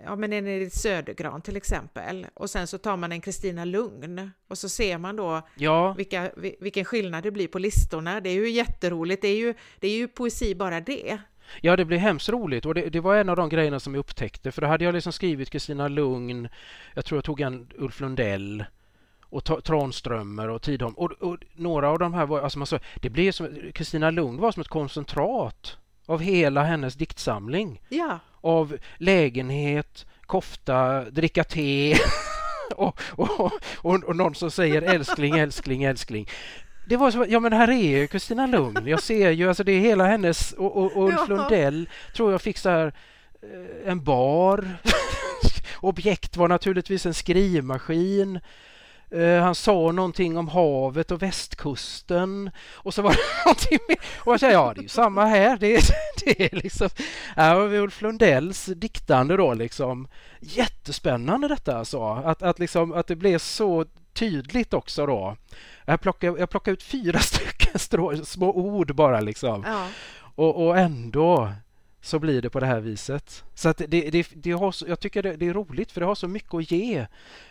[SPEAKER 1] ja men en Edith Södergran till exempel och sen så tar man en Kristina Lugn och så ser man då
[SPEAKER 2] Ja,
[SPEAKER 1] vilka, vi- vilken skillnad det blir på listorna. Det är ju jätteroligt, det är ju, det är ju poesi bara det.
[SPEAKER 2] Ja, det blev hemskt roligt. Och det, det var en av de grejerna som jag upptäckte. För då hade jag liksom skrivit Kristina Lugn, jag tror jag tog en Ulf Lundell och Tranströmer och Tidholm. Och, och några av de här var, alltså man sa, det blev som, Kristina Lugn var som ett koncentrat av hela hennes diktsamling.
[SPEAKER 1] Ja,
[SPEAKER 2] av lägenhet, kofta, dricka te <laughs> och, och, och, och någon som säger älskling, älskling, älskling. Det var så, ja men här är ju Kristina Lugn. Jag ser ju, alltså det är hela hennes och, och, och Ulf
[SPEAKER 1] Ja.
[SPEAKER 2] Lundell tror jag fick så här eh, en bar. <laughs> Objekt var naturligtvis en skrivmaskin. Eh, han sa någonting om havet och västkusten och så var det <laughs> någonting mer. Och jag säger, ja det är ju samma här. Det är, <laughs> det är liksom, ja, och Ulf Lundells diktande då liksom. Jättespännande detta alltså. Att, att, liksom, att det blev så tydligt också då. Jag plockade, jag plockade ut fyra <laughs> stycken strå, små ord bara liksom.
[SPEAKER 1] Ja.
[SPEAKER 2] Och, och ändå så blir det på det här viset. Så att det, det, det har, jag tycker det, det, är roligt för det har så mycket att ge.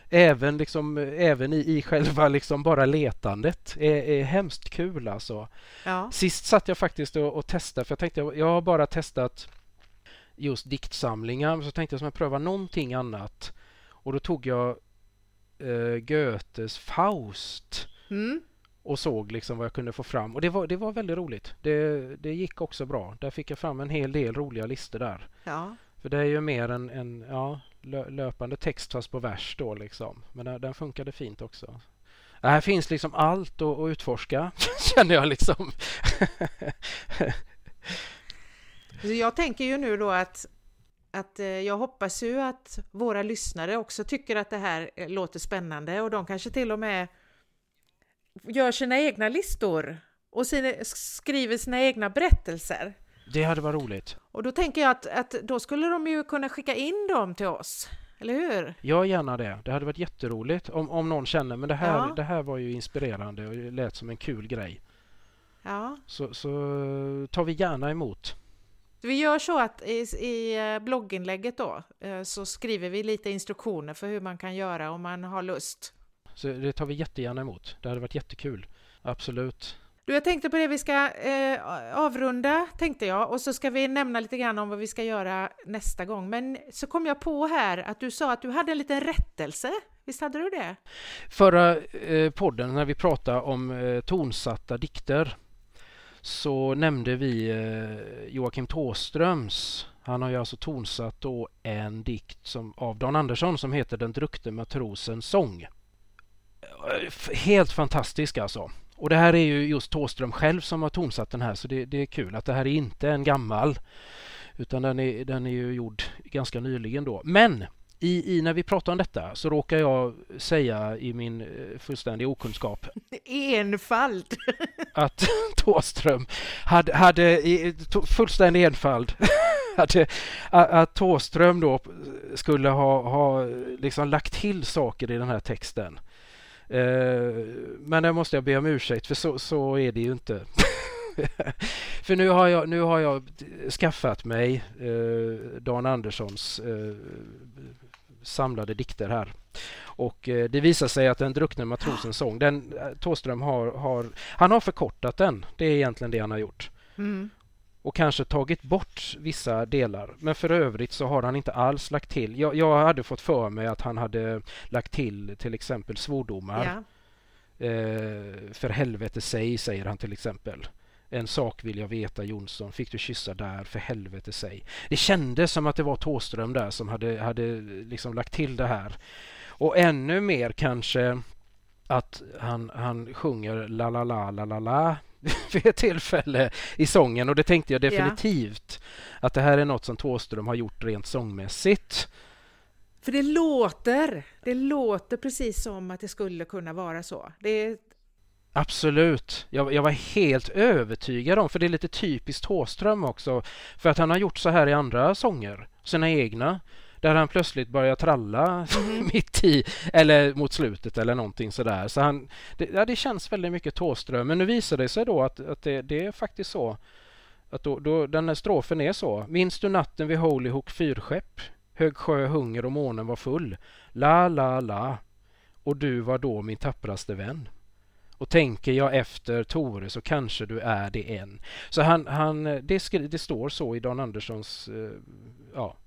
[SPEAKER 2] Även, liksom, även i, i själva liksom bara letandet. är, är hemskt kul alltså.
[SPEAKER 1] Ja.
[SPEAKER 2] Sist satt jag faktiskt och, och testade för jag tänkte jag har bara testat just diktsamlingar. Så tänkte jag jag pröva någonting annat. Och då tog jag eh, Goethes Faust.
[SPEAKER 1] Mm.
[SPEAKER 2] Och såg liksom vad jag kunde få fram. Och det var, det var väldigt roligt. Det, det gick också bra. Där fick jag fram en hel del roliga listor där.
[SPEAKER 1] Ja.
[SPEAKER 2] För det är ju mer en, en ja, löpande text fast på vers då liksom. Men den, den funkade fint också. Det här finns liksom allt att, att utforska <laughs> känner jag liksom. <laughs>
[SPEAKER 1] jag tänker ju nu då att att eh, jag hoppas ju att våra lyssnare också tycker att det här eh, låter spännande och de kanske till och med gör sina egna listor och sina, skriver sina egna berättelser.
[SPEAKER 2] Det hade varit roligt.
[SPEAKER 1] Och då tänker jag att, att då skulle de ju kunna skicka in dem till oss, eller hur?
[SPEAKER 2] Ja, gärna det. Det hade varit jätteroligt om, om någon känner men det här,
[SPEAKER 1] Ja.
[SPEAKER 2] det här var ju inspirerande och lät som en kul grej.
[SPEAKER 1] Ja.
[SPEAKER 2] Så, så tar vi gärna emot.
[SPEAKER 1] Vi gör så att i, i eh, blogginlägget då eh, så skriver vi lite instruktioner för hur man kan göra om man har lust.
[SPEAKER 2] Så det tar vi jättegärna emot. Det hade varit jättekul. Absolut.
[SPEAKER 1] Du, jag tänkte på det vi ska eh, avrunda, tänkte jag, och så ska vi nämna lite grann om vad vi ska göra nästa gång. Men så kom jag på här att du sa att du hade en liten rättelse. Visst hade du det?
[SPEAKER 2] Förra eh, podden när vi pratade om eh, tonsatta dikter så nämnde vi eh, Joakim Tåströms. Han har ju alltså tonsatt då en dikt som, av Dan Andersson som heter Den drukte matrosens sång. Eh, helt fantastisk alltså. Och det här är ju just Tåström själv som har tonsatt den här så det, det är kul att det här är inte en gammal utan den är, den är ju gjord ganska nyligen då. Men i, i när vi pratar om detta så råkar jag säga i min eh, fullständiga okunskap <laughs>
[SPEAKER 1] Enfald! <laughs>
[SPEAKER 2] att <laughs> Tåström hade, hade fullständig enfald hade, att, att Tåström då skulle ha, ha liksom lagt till saker i den här texten. Eh, men det måste jag be om ursäkt för så, så är det ju inte. för nu har jag, nu har jag skaffat mig eh, Dan Anderssons eh, samlade dikter här. Och eh, det visar sig att den druckne matrosens sång, den eh, Thåström har, har, han har förkortat den. Det är egentligen det han har gjort.
[SPEAKER 1] Mm.
[SPEAKER 2] Och kanske tagit bort vissa delar. Men för övrigt så har han inte alls lagt till. Jag, jag hade fått för mig att han hade lagt till till exempel svordomar.
[SPEAKER 1] Ja.
[SPEAKER 2] Eh, för helvete säg, säger han till exempel. En sak vill jag veta Jonsson, fick du kyssa där, för helvete säg. Det kändes som att det var Tåström där som hade, hade liksom lagt till det här. Och ännu mer kanske att han, han sjunger la la la la la la <laughs> vid ett tillfälle i sången och det tänkte jag definitivt att det här är något som Tåström har gjort rent sångmässigt.
[SPEAKER 1] För det låter, det låter precis som att det skulle kunna vara så. Det är,
[SPEAKER 2] Absolut. Jag, jag var helt övertygad om, för det är lite typiskt Thåström också, för att han har gjort så här i andra sånger, sina egna, där han plötsligt börjar tralla <laughs> mitt i, eller mot slutet eller någonting sådär. Så han, det, ja, det känns väldigt mycket Thåström, men nu visar det sig då att, att det, det är faktiskt så att då, då, den här strofen är så. Minns du natten vid Holy Hook fyrskepp? Hög sjö hunger och månen var full. La, la, la. Och du var då min tappraste vän. Och tänker jag efter Tore så kanske du är det än. Så han, han, det, skri, det står så i Dan Anderssons eh, ja,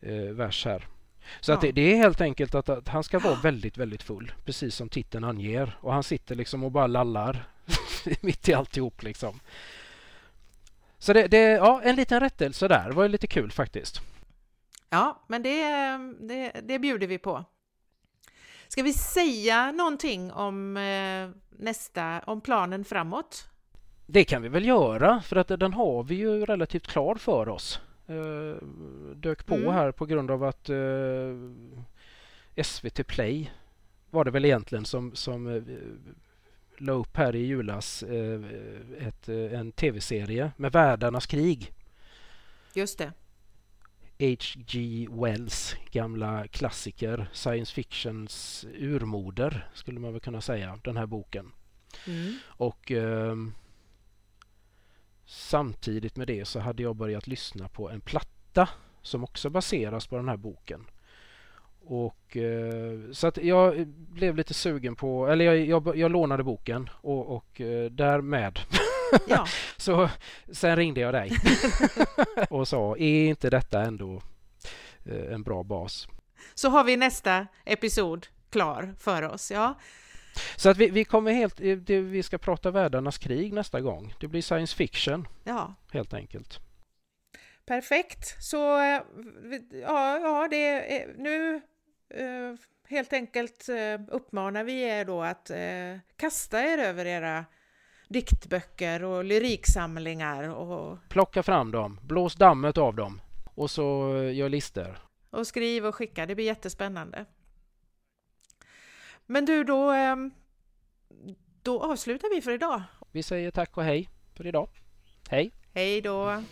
[SPEAKER 2] eh, vers här. Så att
[SPEAKER 1] Ja.
[SPEAKER 2] det, det är helt enkelt att, att han ska vara väldigt, väldigt full. Precis som titeln anger. Och han sitter liksom och bara lallar <laughs> mitt i alltihop liksom. Så det, det, ja, en liten rättelse där. Det var lite kul faktiskt.
[SPEAKER 1] ja, men det, det, det bjuder vi på. Ska vi säga någonting om eh, nästa, om planen framåt?
[SPEAKER 2] Det kan vi väl göra för att den har vi ju relativt klar för oss. Eh, dök på
[SPEAKER 1] Mm.
[SPEAKER 2] här på grund av att eh, SVT Play var det väl egentligen som, som eh, la upp här i julas ett, en tv-serie med Världarnas krig.
[SPEAKER 1] Just det.
[SPEAKER 2] H.G. Wells gamla klassiker, science fictions urmoder skulle man väl kunna säga, den här boken. Mm. Och eh, samtidigt med det så hade jag börjat lyssna på en platta som också baseras på den här boken. Och eh, Så att jag blev lite sugen på, eller jag, jag, jag lånade boken och, och eh, därmed <laughs> <laughs> ja. så sen ringde jag dig <laughs> och sa, är inte detta ändå eh, en bra bas?
[SPEAKER 1] Så har vi nästa episod klar för oss, ja.
[SPEAKER 2] Så att vi, vi kommer helt, det, vi ska prata världarnas krig nästa gång. Det blir science fiction. Ja. Helt enkelt.
[SPEAKER 1] Perfekt. Så ja, ja det är nu eh, helt enkelt eh, uppmanar vi er då att eh, kasta er över era diktböcker och lyriksamlingar och
[SPEAKER 2] plocka fram dem, blås dammet av dem och så eh, gör lister.
[SPEAKER 1] Och skriv och skicka, det blir jättespännande. Men du, då, ehm, då avslutar vi för idag.
[SPEAKER 2] Vi säger tack och hej för idag. Hej!
[SPEAKER 1] Hej då!